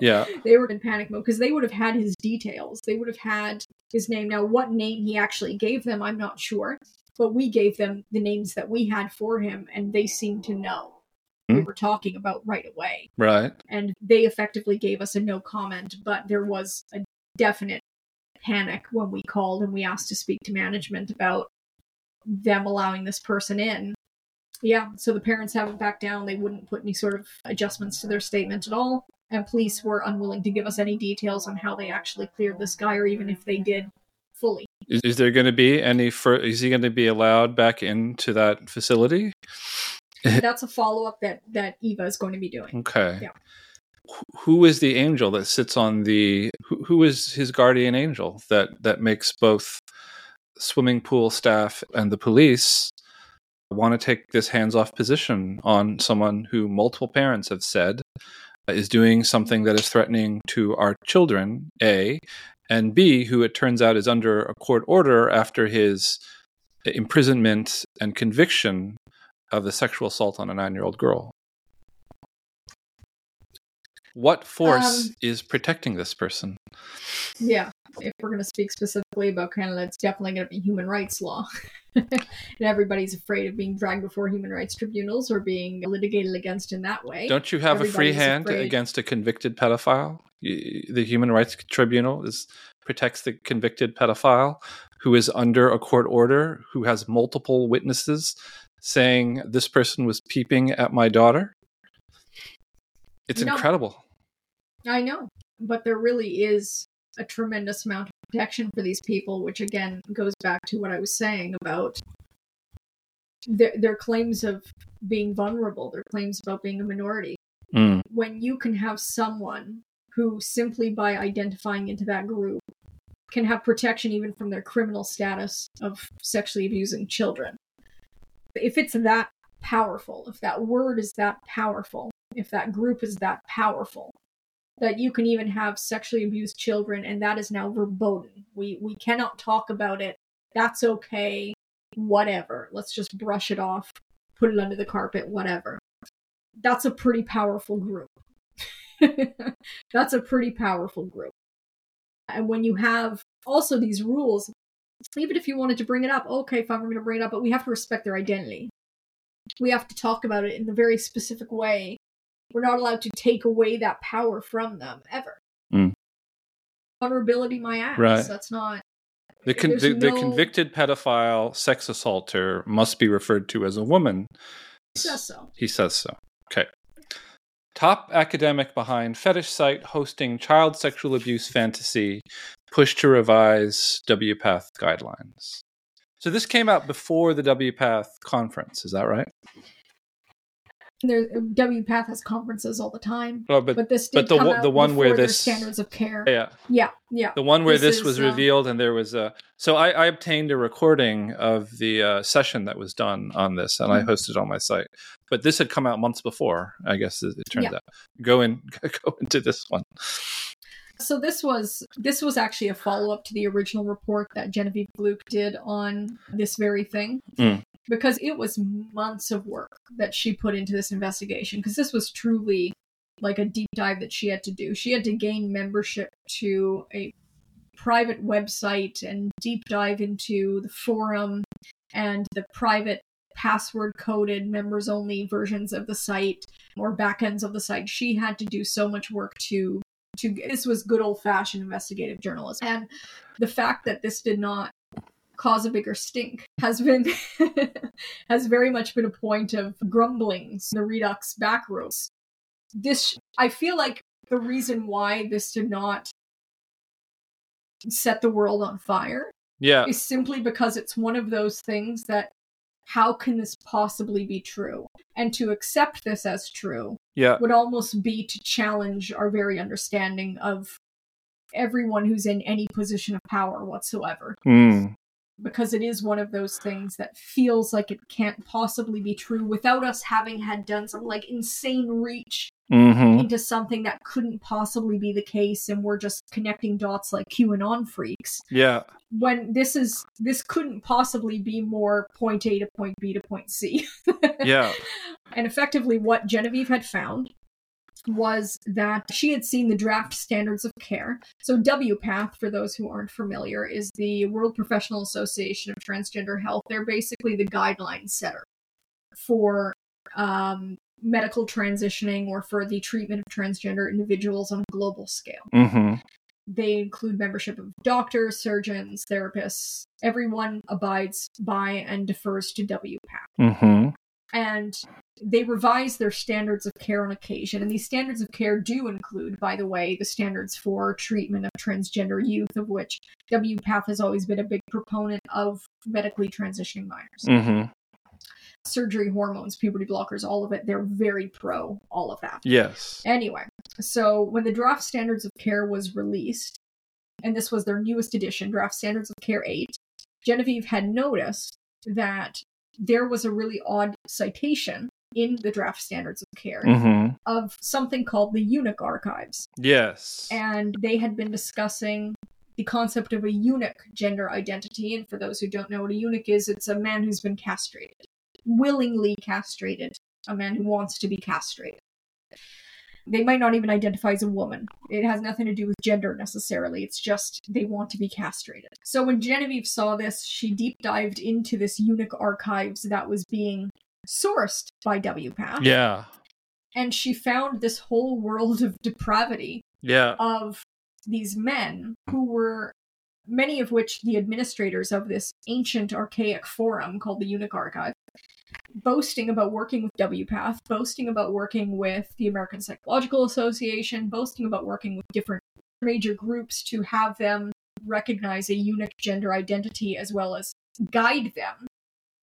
yeah, they were in panic mode because they would have had his details. They would have had his name. Now, what name he actually gave them, I'm not sure, but we gave them the names that we had for him, and they seemed to know we Hmm. were talking about right away. right. And they effectively gave us a no comment, but there was a definite panic when we called and we asked to speak to management about them allowing this person in. Yeah, so the parents haven't backed down. They wouldn't put any sort of adjustments to their statement at all. And police were unwilling to give us any details on how they actually cleared this guy, or even if they did fully. Is, is there going to be any? Fur- is he going to be allowed back into that facility? That's a follow up that that Eva is going to be doing. Okay. Yeah. Who is the angel that sits on the? Who, who is his guardian angel that that makes both swimming pool staff and the police want to take this hands off position on someone who multiple parents have said is doing something that is threatening to our children, A, and B, who it turns out is under a court order after his imprisonment and conviction of the sexual assault on a nine year old girl. What force Um, is protecting this person? Yeah, if we're going to speak specifically about Canada, it's definitely going to be human rights law. and everybody's afraid of being dragged before human rights tribunals or being litigated against in that way. Don't you have a free hand afraid. against a convicted pedophile? The Human Rights Tribunal is protects the convicted pedophile who is under a court order, who has multiple witnesses saying this person was peeping at my daughter. It's No. incredible. I know, but there really is a tremendous amount of protection for these people, which again goes back to what I was saying about their, their claims of being vulnerable, their claims about being a minority. Mm. When you can have someone who simply by identifying into that group can have protection even from their criminal status of sexually abusing children. If it's that powerful, if that word is that powerful, if that group is that powerful, that you can even have sexually abused children and that is now verboten. We we cannot talk about it. That's okay. Whatever. Let's just brush it off, put it under the carpet, whatever. That's a pretty powerful group. That's a pretty powerful group. And when you have also these rules, even if you wanted to bring it up, okay, fine, we're going to bring it up, but we have to respect their identity. We have to talk about it in a very specific way. We're not allowed to take away that power from them ever. Mm. Vulnerability, my ass. Right. That's not. The, con- There's the, the convicted pedophile sex assaulter must be referred to as a woman. He says so. He says so. Okay. Top academic behind fetish site hosting child sexual abuse fantasy, push to revise WPATH guidelines. So this came out before the WPATH conference, is that right? There, WPATH has conferences all the time, Oh, but, but this did but the come one- out the one where this- standards of care. yeah, Yeah, yeah. the one where This this, was is, uh, revealed and there was a. So I, I obtained a recording of the uh, session that was done on this, and I Mhm. hosted it on my site. But this had come out months before. I guess it, it turns Yeah. out. Go in, go into this one. So this was this was actually a follow up to the original report that Genevieve Gluck did on this very thing. Mm. Because it was months of work that she put into this investigation because this was truly like a deep dive that she had to do. She had to gain membership to a private website and deep dive into the forum and the private password coded members only versions of the site or backends of the site. She had to do so much work to to this was good old fashioned investigative journalism. And the fact that this did not cause a bigger stink has been has very much been a point of grumblings in the Reduxx backroads. This I feel like the reason why this did not set the world on fire Yeah, is simply because it's one of those things that how can this possibly be true? And to accept this as true yeah, would almost be to challenge our very understanding of everyone who's in any position of power whatsoever. Mm. Because it is one of those things that feels like it can't possibly be true without us having had done some like insane reach hmm into something that couldn't possibly be the case and we're just connecting dots like QAnon freaks yeah, when this is this couldn't possibly be more point A to point B to point C. yeah. and effectively what Genevieve had found was that she had seen the draft standards of care. So WPATH, for those who aren't familiar, is the World Professional Association of Transgender Health. They're basically the guideline setter for um, medical transitioning or for the treatment of transgender individuals on a global scale. hmm They include membership of doctors, surgeons, therapists. Everyone abides by and defers to WPATH. hmm And they revise their standards of care on occasion. And these standards of care do include, by the way, the standards for treatment of transgender youth, of which WPATH has always been a big proponent of medically transitioning minors. hmm Surgery, hormones, puberty blockers, all of it. They're very pro all of that. Yes. Anyway, so when the draft standards of care was released, and this was their newest edition, Draft Standards of Care 8, Genevieve had noticed that there was a really odd citation in the draft standards of care Mm-hmm. of something called the eunuch archives. Yes. And they had been discussing the concept of a eunuch gender identity. And for those who don't know what a eunuch is, it's a man who's been castrated, willingly castrated, a man who wants to be castrated. They might not even identify as a woman. It has nothing to do with gender necessarily. It's just they want to be castrated. So when Genevieve saw this, she deep dived into this eunuch archives that was being sourced by WPATH. yeah. And she found this whole world of depravity Yeah. of these men who were many of which the administrators of this ancient archaic forum called the Eunuch Archive boasting about working with WPATH, boasting about working with the American Psychological Association, boasting about working with different major groups to have them recognize a eunuch gender identity as well as guide them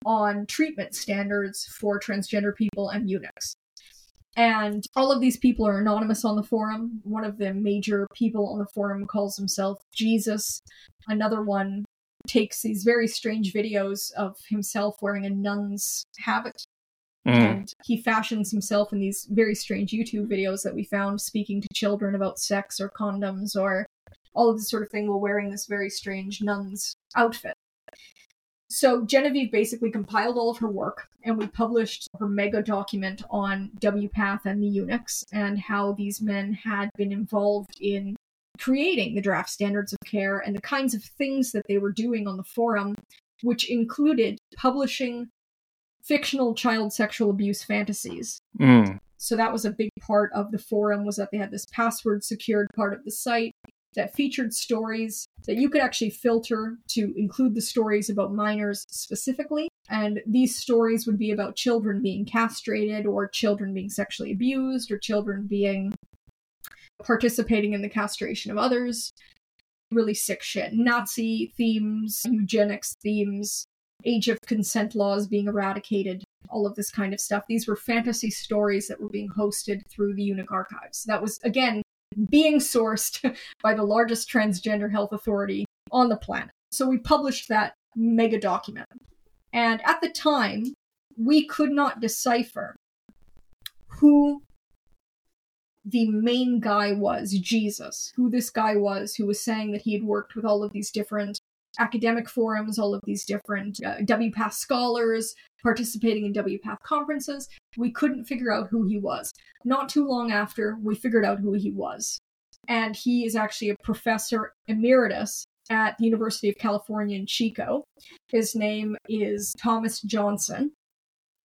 on treatment standards for transgender people and eunuchs. And all of these people are anonymous on the forum. One of the major people on the forum calls himself Jesus. Another one takes these very strange videos of himself wearing a nun's habit. Mm. And he fashions himself in these very strange YouTube videos that we found speaking to children about sex or condoms or all of this sort of thing while wearing this very strange nun's outfit. So Genevieve basically compiled all of her work, and we published her mega document on WPATH and the eunuchs and how these men had been involved in creating the draft standards of care and the kinds of things that they were doing on the forum, which included publishing fictional child sexual abuse fantasies. Mm. So that was a big part of the forum was that they had this password secured part of the site that featured stories that you could actually filter to include the stories about minors specifically. And these stories would be about children being castrated or children being sexually abused or children being participating in the castration of others. Really sick shit. Nazi themes, eugenics themes, age of consent laws being eradicated, all of this kind of stuff. These were fantasy stories that were being hosted through the Eunuch archives. That was, again, being sourced by the largest transgender health authority on the planet. So we published that mega document. And at the time, we could not decipher who the main guy was, Jesus, who this guy was who was saying that he had worked with all of these different academic forums, all of these different uh, WPATH scholars participating in WPATH conferences. We couldn't figure out who he was. Not too long after, we figured out who he was. And he is actually a professor emeritus at the University of California in Chico. His name is Thomas Johnson,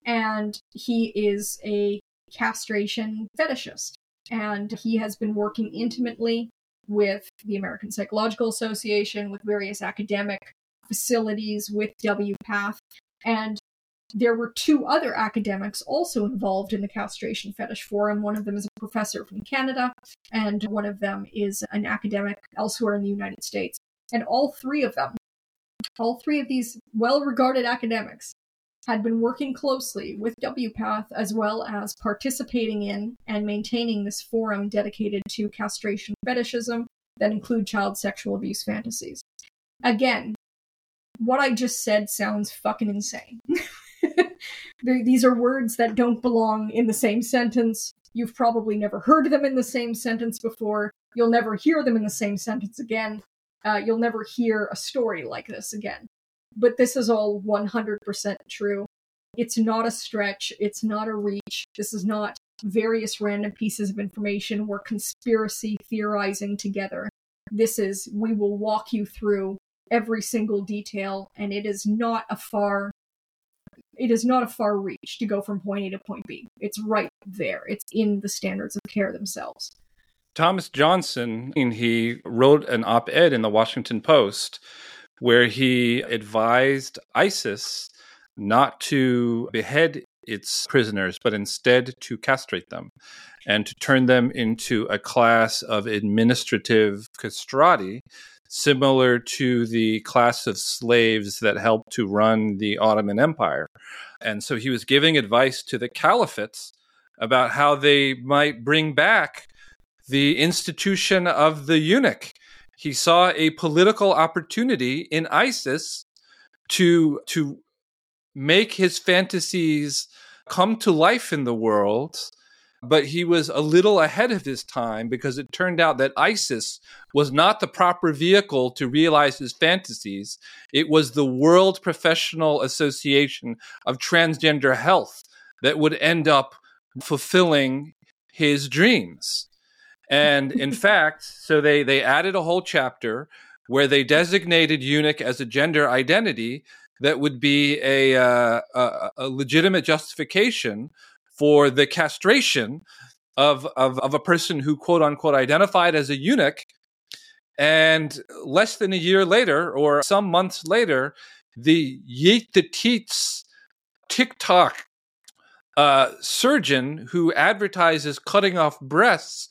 and he is a castration fetishist. And he has been working intimately with the American Psychological Association, with various academic facilities, with WPATH, and there were two other academics also involved in the castration fetish forum. One of them is a professor from Canada, and one of them is an academic elsewhere in the United States. And all three of them, all three of these well regarded academics, had been working closely with WPATH as well as participating in and maintaining this forum dedicated to castration fetishism that include child sexual abuse fantasies. Again, what I just said sounds fucking insane. These are words that don't belong in the same sentence. You've probably never heard them in the same sentence before. You'll never hear them in the same sentence again. Uh, you'll never hear a story like this again. But this is all 100% true. It's not a stretch. It's not a reach. This is not various random pieces of information we're conspiracy theorizing together. This is, we will walk you through every single detail, and it is not a far it is not a far reach to go from point A to point B. It's right there. It's in the standards of care themselves. Thomas Johnson, he wrote an op ed in the Washington Post where he advised ISIS not to behead its prisoners, but instead to castrate them and to turn them into a class of administrative castrati, similar to the class of slaves that helped to run the Ottoman Empire. And so he was giving advice to the caliphates about how they might bring back the institution of the eunuch. He saw a political opportunity in ISIS to to make his fantasies come to life in the world but he was a little ahead of his time because it turned out that ISIS was not the proper vehicle to realize his fantasies. It was the World Professional Association of Transgender Health that would end up fulfilling his dreams. And in fact, so they, they added a whole chapter where they designated eunuch as a gender identity that would be a, uh, a, a legitimate justification for the castration of, of, of a person who quote unquote identified as a eunuch. And less than a year later, or some months later, the Yeet the Teats TikTok uh, surgeon who advertises cutting off breasts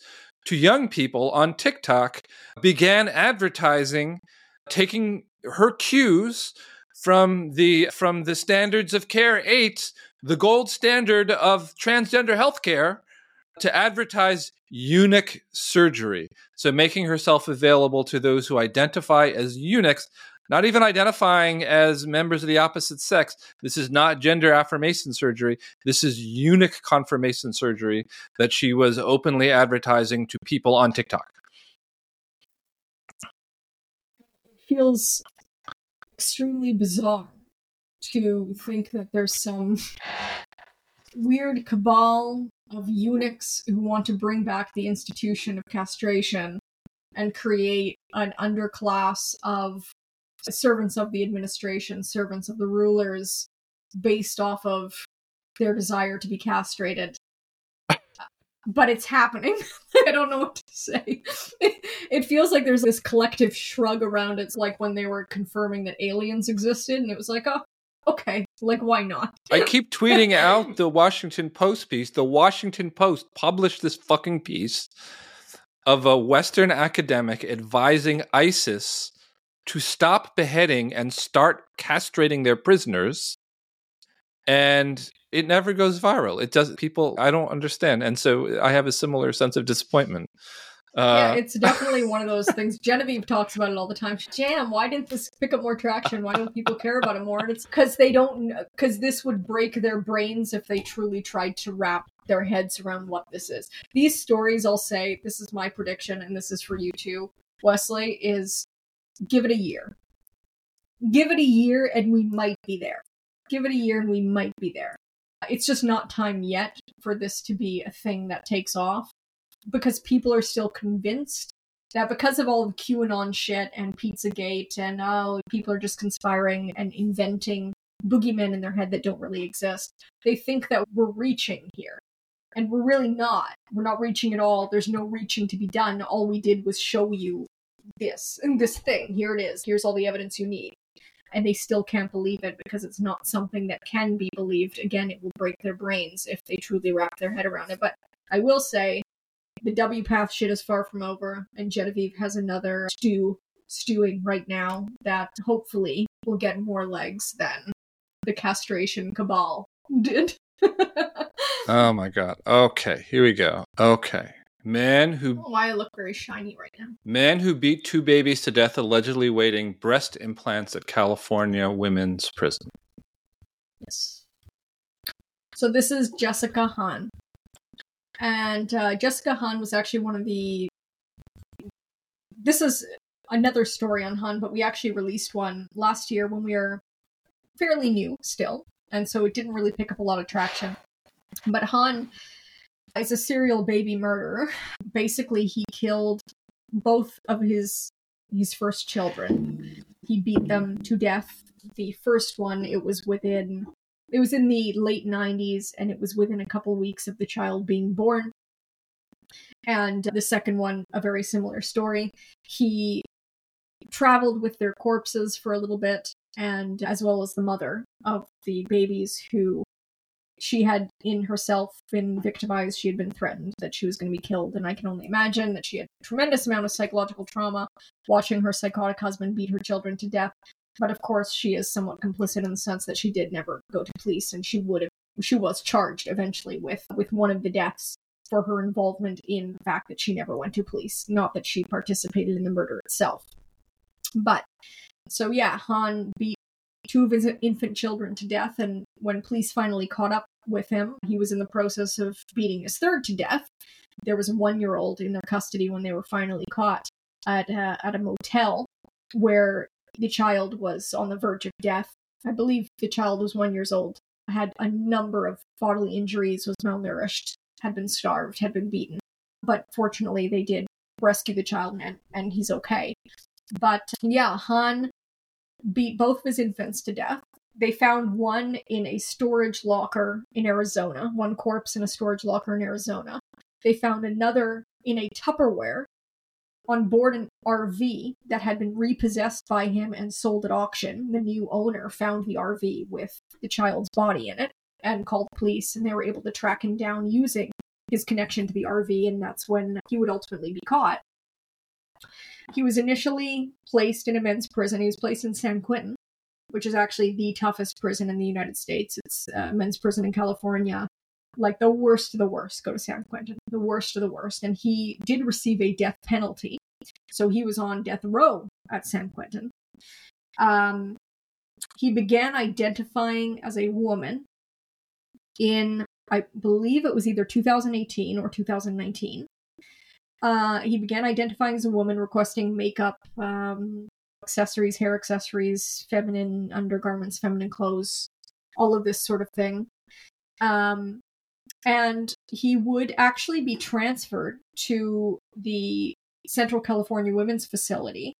to young people on TikTok began advertising, taking her cues from the from the standards of care eight the gold standard of transgender healthcare to advertise eunuch surgery. So making herself available to those who identify as eunuchs, not even identifying as members of the opposite sex. This is not gender affirmation surgery. This is eunuch confirmation surgery that she was openly advertising to people on TikTok. feels extremely bizarre to think that there's some weird cabal of eunuchs who want to bring back the institution of castration and create an underclass of servants of the administration, servants of the rulers, based off of their desire to be castrated. But it's happening. I don't know what to say. It feels like there's this collective shrug around it. It's like when they were confirming that aliens existed, and it was like, oh, okay, like why not? I keep tweeting out the Washington Post piece. The Washington Post published this fucking piece of a Western academic advising ISIS to stop beheading and start castrating their prisoners. And it never goes viral. It does people I don't understand. And so I have a similar sense of disappointment. yeah, Uh, it's definitely one of those things. Genevieve talks about it all the time. Jam, why didn't this pick up more traction? Why don't people care about it more? And it's because they don't, because this would break their brains if they truly tried to wrap their heads around what this is. These stories, I'll say, this is my prediction, and this is for you too, Wesley, is give it a year. Give it a year, and we might be there. Give it a year, and we might be there. It's just not time yet for this to be a thing that takes off because people are still convinced that because of all the QAnon shit and Pizzagate and oh, people are just conspiring and inventing boogeymen in their head that don't really exist, they think that we're reaching here. And we're really not. We're not reaching at all. There's no reaching to be done. All we did was show you this and this thing. Here it is. Here's all the evidence you need. And they still can't believe it because it's not something that can be believed. Again, it will break their brains if they truly wrap their head around it. But I will say, the WPATH shit is far from over, and Genevieve has another stew stewing right now that hopefully will get more legs than the castration cabal did. oh my god. Okay, here we go. Okay. Man who Why I look very shiny right now. man who beat two babies to death allegedly waiting breast implants at California women's prison. Yes. So this is Jessica Hahn. And uh, Jessica Hahn was actually one of the. This is another story on Hahn, but we actually released one last year when we were fairly new still. And so it didn't really pick up a lot of traction. But Hahn is a serial baby murderer. Basically, he killed both of his his first children. He beat them to death. The first one, it was within it was in the late 90s and it was within a couple weeks of the child being born and the second one a very similar story he traveled with their corpses for a little bit and as well as the mother of the babies who she had in herself been victimized she had been threatened that she was going to be killed and i can only imagine that she had a tremendous amount of psychological trauma watching her psychotic husband beat her children to death but of course, she is somewhat complicit in the sense that she did never go to police, and she would have. She was charged eventually with with one of the deaths for her involvement in the fact that she never went to police, not that she participated in the murder itself. But so yeah, Hahn beat two of his infant children to death. And when police finally caught up with him, he was in the process of beating his third to death. There was a one year old in their custody when they were finally caught at, uh, at a motel where the child was on the verge of death. I believe the child was one years old, had a number of bodily injuries, was malnourished, had been starved, had been beaten. But fortunately, they did rescue the child and, and he's okay. But yeah, Hahn beat both of his infants to death. They found one in a storage locker in Arizona, one corpse in a storage locker in Arizona. They found another in a Tupperware on board an RV that had been repossessed by him and sold at auction. The new owner found the RV with the child's body in it and called police, and they were able to track him down using his connection to the RV, and that's when he would ultimately be caught. He was initially placed in a men's prison. He was placed in San Quentin, which is actually the toughest prison in the United States. It's a men's prison in California. Like the worst of the worst, go to San Quentin. The worst of the worst. And he did receive a death penalty. So he was on death row at San Quentin. Um, he began identifying as a woman in, I believe it was either 2018 or 2019. Uh, he began identifying as a woman, requesting makeup, um, accessories, hair accessories, feminine undergarments, feminine clothes, all of this sort of thing. Um, and he would actually be transferred to the Central California Women's Facility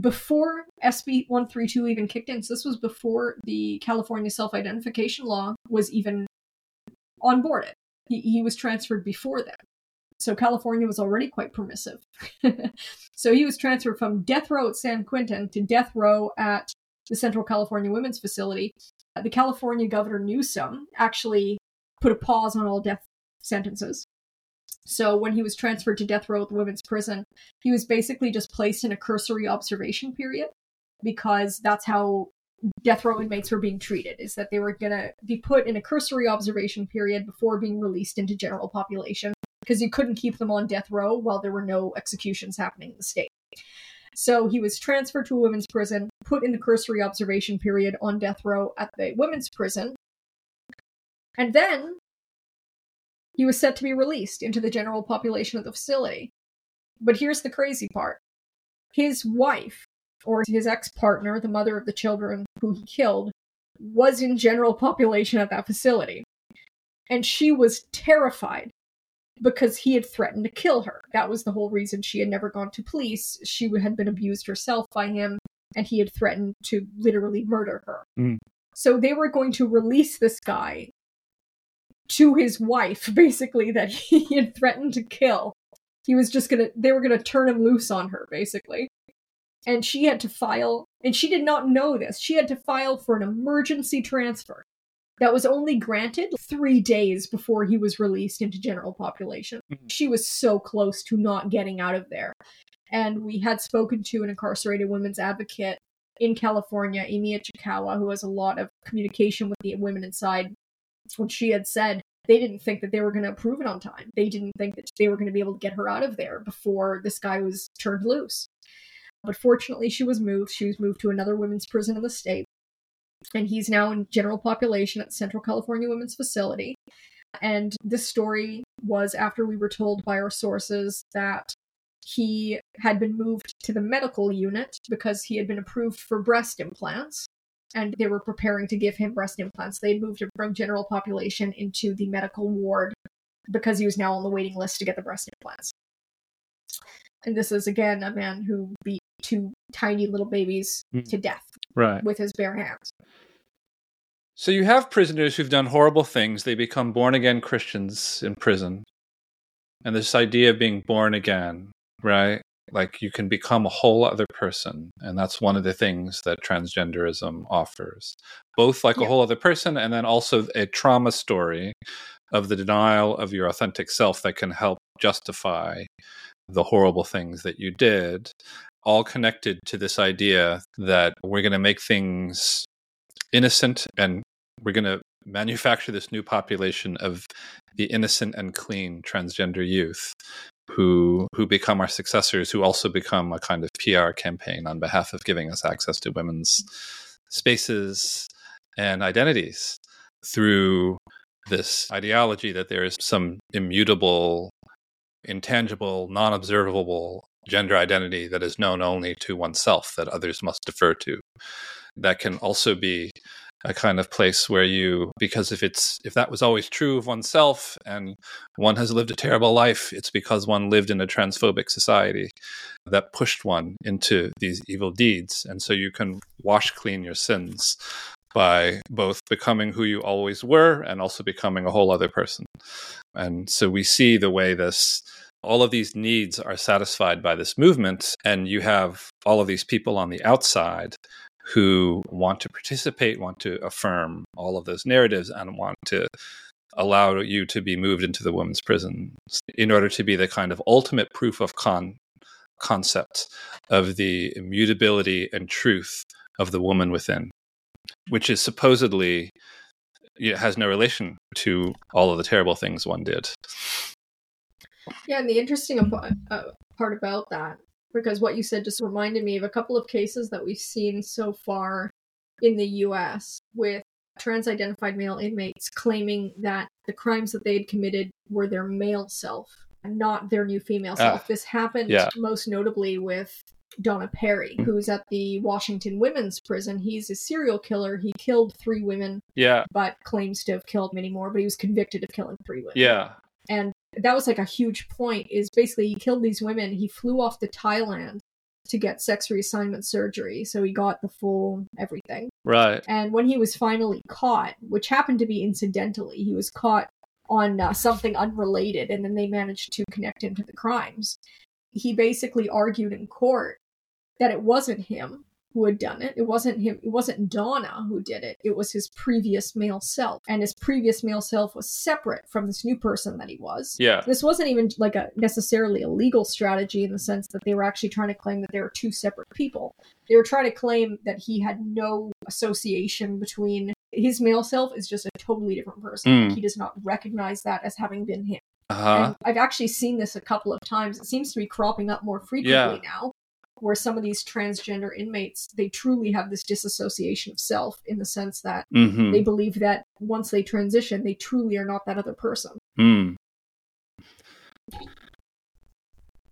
before SB 132 even kicked in. So this was before the California self identification law was even on board it. He, he was transferred before that. So California was already quite permissive. so he was transferred from death row at San Quentin to death row at the Central California Women's Facility. Uh, the California Governor Newsom actually put a pause on all death sentences. So when he was transferred to death row at the women's prison, he was basically just placed in a cursory observation period because that's how death row inmates were being treated is that they were going to be put in a cursory observation period before being released into general population because you couldn't keep them on death row while there were no executions happening in the state. So he was transferred to a women's prison, put in the cursory observation period on death row at the women's prison, and then he was set to be released into the general population of the facility. But here's the crazy part his wife, or his ex partner, the mother of the children who he killed, was in general population at that facility. And she was terrified because he had threatened to kill her. That was the whole reason she had never gone to police. She had been abused herself by him, and he had threatened to literally murder her. Mm. So they were going to release this guy to his wife, basically, that he had threatened to kill. He was just gonna, they were gonna turn him loose on her, basically. And she had to file, and she did not know this, she had to file for an emergency transfer that was only granted three days before he was released into general population. Mhm. She was so close to not getting out of there. And we had spoken to an incarcerated women's advocate in California, Amy Ichikawa, who has a lot of communication with the women inside. When she had said they didn't think that they were going to approve it on time. They didn't think that they were going to be able to get her out of there before this guy was turned loose. But fortunately, she was moved. She was moved to another women's prison in the state and he's now in general population at Central California Women's Facility. And this story was after we were told by our sources that he had been moved to the medical unit because he had been approved for breast implants and they were preparing to give him breast implants. They had moved him from general population into the medical ward because he was now on the waiting list to get the breast implants. And this is again a man who beat two tiny little babies Mm. to death Right. with his bare hands. So you have prisoners who've done horrible things. They become born again Christians in prison. And this idea of being born again, right? Like you can become a whole other person. And that's one of the things that transgenderism offers. Both like a whole other person and then also a trauma story of the denial of your authentic self that can help justify the horrible things that you did, all connected to this idea that we're going to make things innocent and we're going to manufacture this new population of the innocent and clean transgender youth who who become our successors who also become a kind of PR campaign on behalf of giving us access to women's spaces and identities through this ideology that there is some immutable, intangible, non observable gender identity that is known only to oneself that others must defer to. That can also be a kind of place where you because if it's if that was always true of oneself and one has lived a terrible life it's because one lived in a transphobic society that pushed one into these evil deeds and so you can wash clean your sins by both becoming who you always were and also becoming a whole other person and so we see the way this all of these needs are satisfied by this movement and you have all of these people on the outside who want to participate, want to affirm all of those narratives, and want to allow you to be moved into the women's prison in order to be the kind of ultimate proof of con concept of the immutability and truth of the woman within, which is supposedly it has no relation to all of the terrible things one did. Yeah, and the interesting uh, part about that because what you said just reminded me of a couple of cases that we've seen so far in the US with trans identified male inmates claiming that the crimes that they had committed were their male self and not their new female ah, self. this happened yeah. most notably with Donna Perry, who's at the Washington Women's Prison. He's a serial killer. He killed three women. Yeah. But claims to have killed many more, but he was convicted of killing three women. Yeah. And that was like a huge point is basically he killed these women. He flew off to thailand to get sex reassignment surgery so he got the full everything. Right. And when he was finally caught which happened to be incidentally he was caught on uh, something unrelated and then they managed to connect him to the crimes. He basically argued in court that it wasn't him who had done it. It wasn't him. It wasn't Donna who did it. It was his previous male self, and his previous male self was separate from this new person that he was. Yeah. This wasn't even like a necessarily a legal strategy in the sense that they were actually trying to claim that they were two separate people. They were trying to claim that he had no association between his male self is just a totally different person. Mm. He does not recognize that as having been him. Uh-huh. I've actually seen this a couple of times. It seems to be cropping up more frequently yeah. now where some of these transgender inmates they truly have this disassociation of self in the sense that mm-hmm. they believe that once they transition they truly are not that other person mm.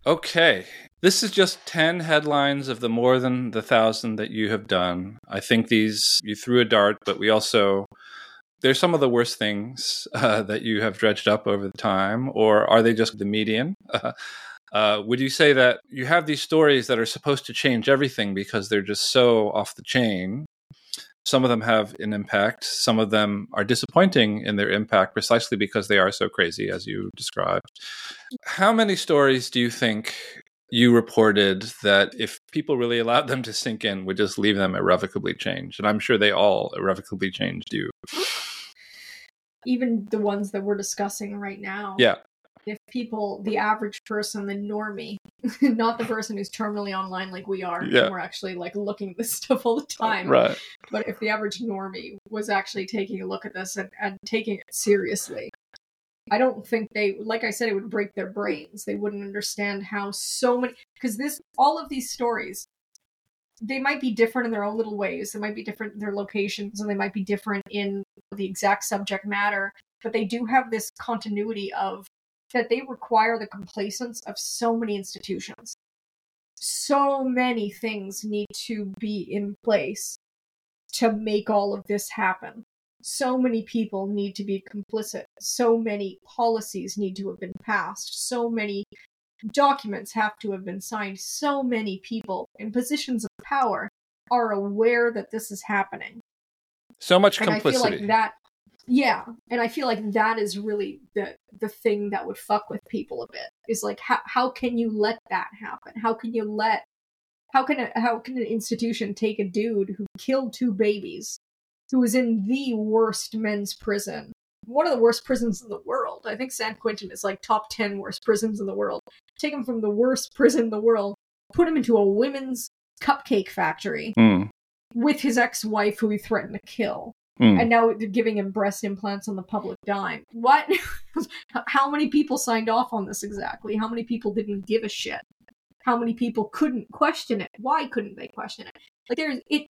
okay this is just 10 headlines of the more than the thousand that you have done i think these you threw a dart but we also there's some of the worst things uh, that you have dredged up over the time or are they just the median uh, Uh, would you say that you have these stories that are supposed to change everything because they're just so off the chain? Some of them have an impact. Some of them are disappointing in their impact precisely because they are so crazy, as you described. How many stories do you think you reported that if people really allowed them to sink in, would just leave them irrevocably changed? And I'm sure they all irrevocably changed you. Even the ones that we're discussing right now. Yeah if people, the average person, the normie, not the person who's terminally online like we are, yeah. we're actually like looking at this stuff all the time. Right. But if the average normie was actually taking a look at this and, and taking it seriously, I don't think they, like I said, it would break their brains. They wouldn't understand how so many, because this, all of these stories, they might be different in their own little ways. They might be different in their locations and they might be different in the exact subject matter, but they do have this continuity of that they require the complacence of so many institutions. So many things need to be in place to make all of this happen. So many people need to be complicit. So many policies need to have been passed. So many documents have to have been signed. So many people in positions of power are aware that this is happening. So much and complicity. I feel like that yeah, and I feel like that is really the the thing that would fuck with people a bit. Is like how how can you let that happen? How can you let how can a, how can an institution take a dude who killed two babies, who was in the worst men's prison, one of the worst prisons in the world. I think San Quentin is like top 10 worst prisons in the world. Take him from the worst prison in the world, put him into a women's cupcake factory mm. with his ex-wife who he threatened to kill. Mm. And now they're giving him breast implants on the public dime. What? How many people signed off on this exactly? How many people didn't give a shit? How many people couldn't question it? Why couldn't they question it? Like there's it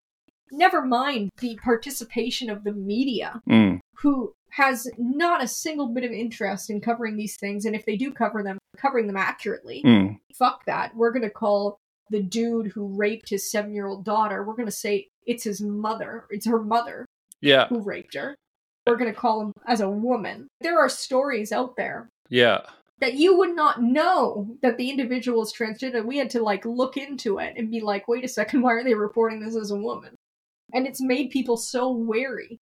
Never mind the participation of the media, Mm. who has not a single bit of interest in covering these things, and if they do cover them, covering them accurately. Mm. Fuck that. We're gonna call the dude who raped his seven year old daughter, we're gonna say it's his mother, it's her mother Yeah. who raped her. We're gonna call him as a woman. There are stories out there Yeah. that you would not know that the individual is transgender. We had to like look into it and be like, wait a second, why are they reporting this as a woman? And it's made people so wary.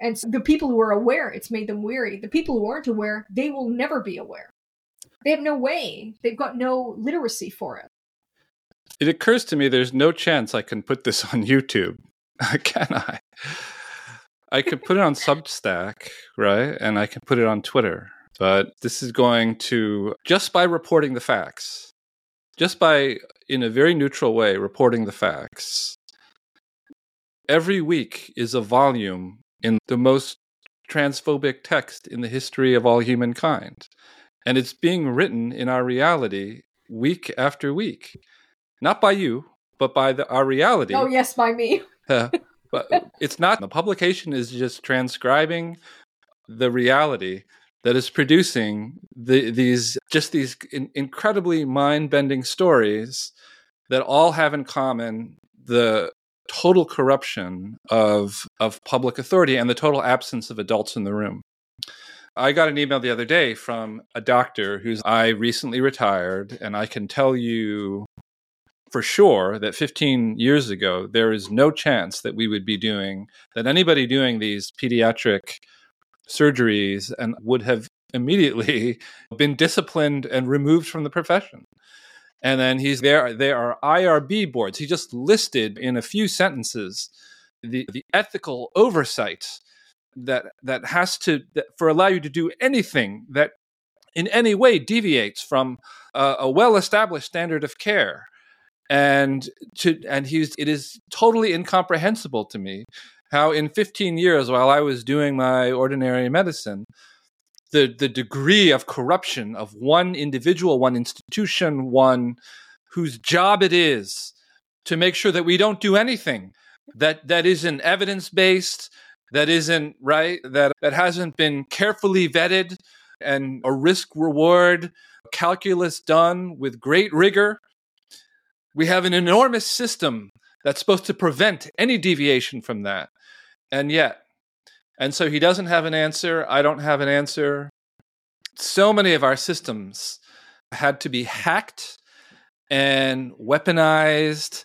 And so the people who are aware, it's made them weary. The people who aren't aware, they will never be aware. They have no way. They've got no literacy for it. It occurs to me there's no chance I can put this on YouTube. can I? I could put it on Substack, right? And I can put it on Twitter. But this is going to, just by reporting the facts, just by, in a very neutral way, reporting the facts, every week is a volume in the most transphobic text in the history of all humankind. And it's being written in our reality week after week. Not by you, but by the, our reality. Oh, yes, by me. Uh, but it's not. The publication is just transcribing the reality that is producing the, these just these in, incredibly mind-bending stories that all have in common the total corruption of of public authority and the total absence of adults in the room. I got an email the other day from a doctor who's I recently retired, and I can tell you for sure that 15 years ago, there is no chance that we would be doing, that anybody doing these pediatric surgeries and would have immediately been disciplined and removed from the profession. And then he's there, there are IRB boards. He just listed in a few sentences the, the ethical oversight that that has to that for allow you to do anything that in any way deviates from a, a well-established standard of care and to and he's it is totally incomprehensible to me how in 15 years while I was doing my ordinary medicine the the degree of corruption of one individual one institution one whose job it is to make sure that we don't do anything that that isn't evidence based that isn't right that that hasn't been carefully vetted and a risk reward calculus done with great rigor we have an enormous system that's supposed to prevent any deviation from that. And yet, and so he doesn't have an answer. I don't have an answer. So many of our systems had to be hacked and weaponized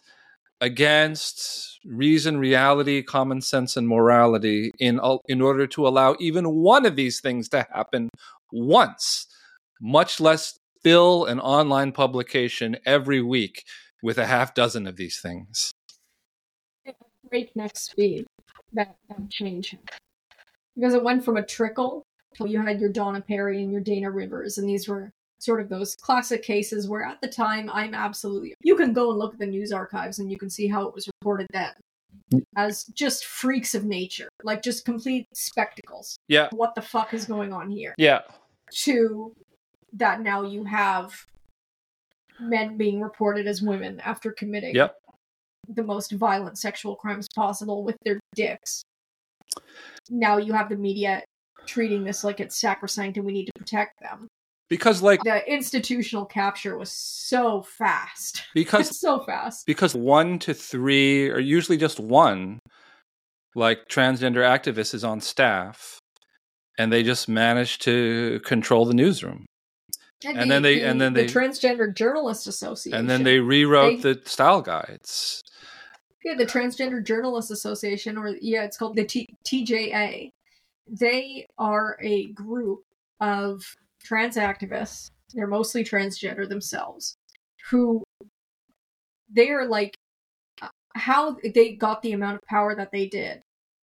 against reason, reality, common sense, and morality in, in order to allow even one of these things to happen once, much less fill an online publication every week with a half dozen of these things. Breakneck speed. That, that change. Because it went from a trickle till you had your Donna Perry and your Dana Rivers, and these were sort of those classic cases where at the time I'm absolutely you can go and look at the news archives and you can see how it was reported then mm. as just freaks of nature, like just complete spectacles. Yeah. What the fuck is going on here? Yeah. To that now you have men being reported as women after committing Yep. the most violent sexual crimes possible with their dicks. Now you have the media treating this like it's sacrosanct and we need to protect them. Because like The institutional capture was so fast. because so fast. because one to three or usually just one like transgender activists is on staff and they just manage to control the newsroom And then they- and then they the Transgender journalist Association. and then they rewrote They- the style guides Yeah, the Transgender Journalists Association, or yeah, it's called the T- TJA. They are a group of trans activists. They're mostly transgender themselves, who they are like uh, how they got the amount of power that they did.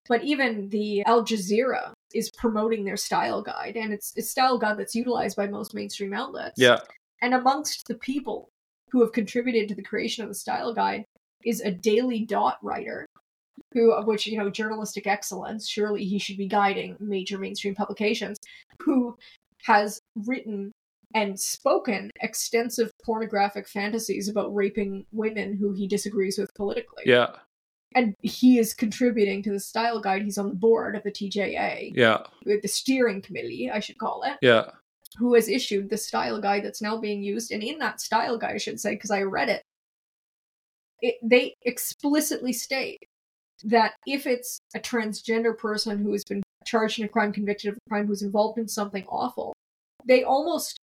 But even the Al Jazeera is promoting their style guide, and it's it's style guide that's utilized by most mainstream outlets. yeah. And amongst the people who have contributed to the creation of the style guide is a daily dot writer who of which you know journalistic excellence surely he should be guiding major mainstream publications who has written and spoken extensive pornographic fantasies about raping women who he disagrees with politically. Yeah and he is contributing to the style guide. He's on the board of the TJA, Yeah. the steering committee, I should call it, Yeah. who has issued the style guide that's now being used. And in that style guide, I should say, because I read it, it, they explicitly state that if it's a transgender person who has been charged in a crime, convicted of a crime, who's involved in something awful, they almost,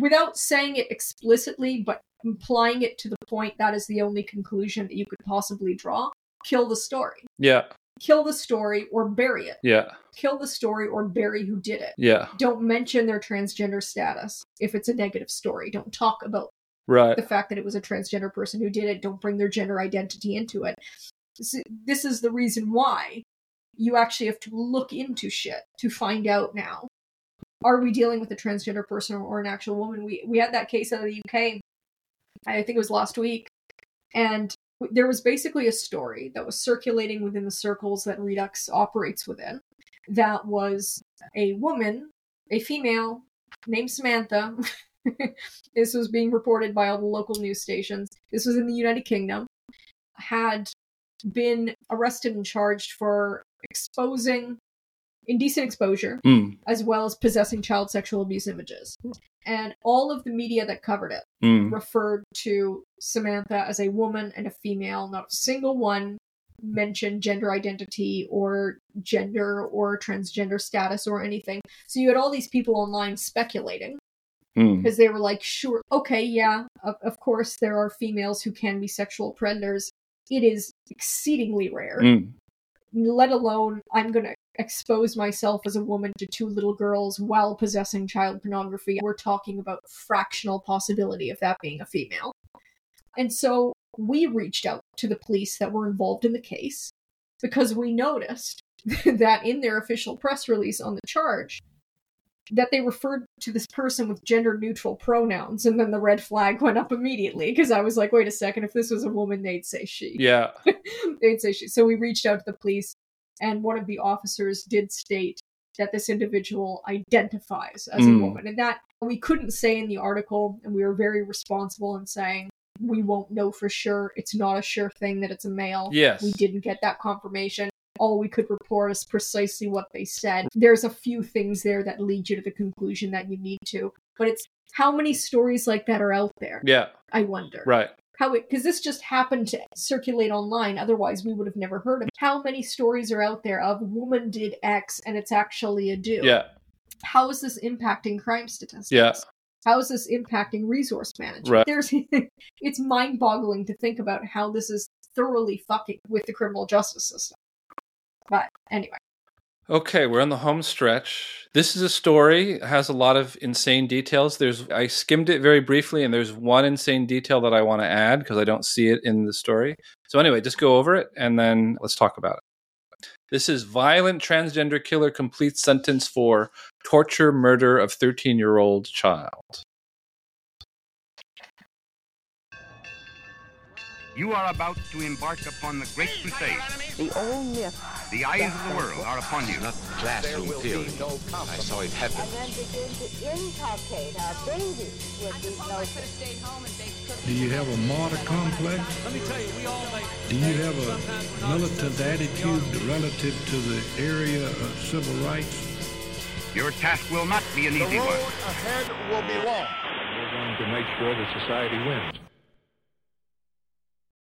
without saying it explicitly, but implying it to the point that is the only conclusion that you could possibly draw, kill the story. Yeah. Kill the story or bury it. Yeah. Kill the story or bury who did it. Yeah. Don't mention their transgender status if it's a negative story. Don't talk about Right. the fact that it was a transgender person who did it. Don't bring their gender identity into it. This is- the reason why you actually have to look into shit to find out now. Are we dealing with a transgender person or an actual woman? We we had that case out of the UK. I think it was last week, and there was basically a story that was circulating within the circles that Reduxx operates within. That was a woman, a female named Samantha. this was being reported by all the local news stations. This was in the United Kingdom. Had been arrested and charged for exposing indecent exposure Mm. as well as possessing child sexual abuse images. And all of the media that covered it Mm. referred to Samantha as a woman and a female. Not a single one mentioned gender identity or gender or transgender status or anything. So you had all these people online speculating Mm. because they were like, sure, okay, yeah, of, of course there are females who can be sexual predators. It is exceedingly rare, Mm. Let alone I'm going to expose myself as a woman to two little girls while possessing child pornography. We're talking about fractional possibility of that being a female. And so we reached out to the police that were involved in the case because we noticed that in their official press release on the charge that they referred to this person with gender neutral pronouns and then the red flag went up immediately because I was like wait a second if this was a woman they'd say she Yeah. they'd say she. So we reached out to the police, and one of the officers did state that this individual identifies as a Mm. woman, and that we couldn't say in the article, and we were very responsible in saying we won't know for sure. It's not a sure thing that it's a male. Yes. We didn't get that confirmation. All we could report is precisely what they said. There's a few things there that lead you to the conclusion that you need to, but it's how many stories like that are out there? Yeah. I wonder Right. how it because this just happened to circulate online otherwise we would have never heard of it. how many stories are out there of woman did x and it's actually a dude Yeah. how is this impacting crime statistics Yeah. how is this impacting resource management Right. there's it's mind-boggling to think about how this is thoroughly fucking with the criminal justice system but anyway Okay, we're on the home stretch. This is a story has a lot of insane details. There's I skimmed it very briefly and there's one insane detail that I want to add because I don't see it in the story. So anyway, just go over it and then let's talk about it. This is violent transgender killer completes sentence for torture murder of 13-year-old child. You are about to embark upon the great crusade. The old myth. The eyes of the world are upon you. Not classroom theory. I saw it happen. And then begin to inculcate our babies with these notions. Do you have a martyr complex? Let me tell you, we all make. Do you have a militant attitude relative to the area of civil rights? Your task will not be an easy one. ahead will be long. We're going to make sure that society wins.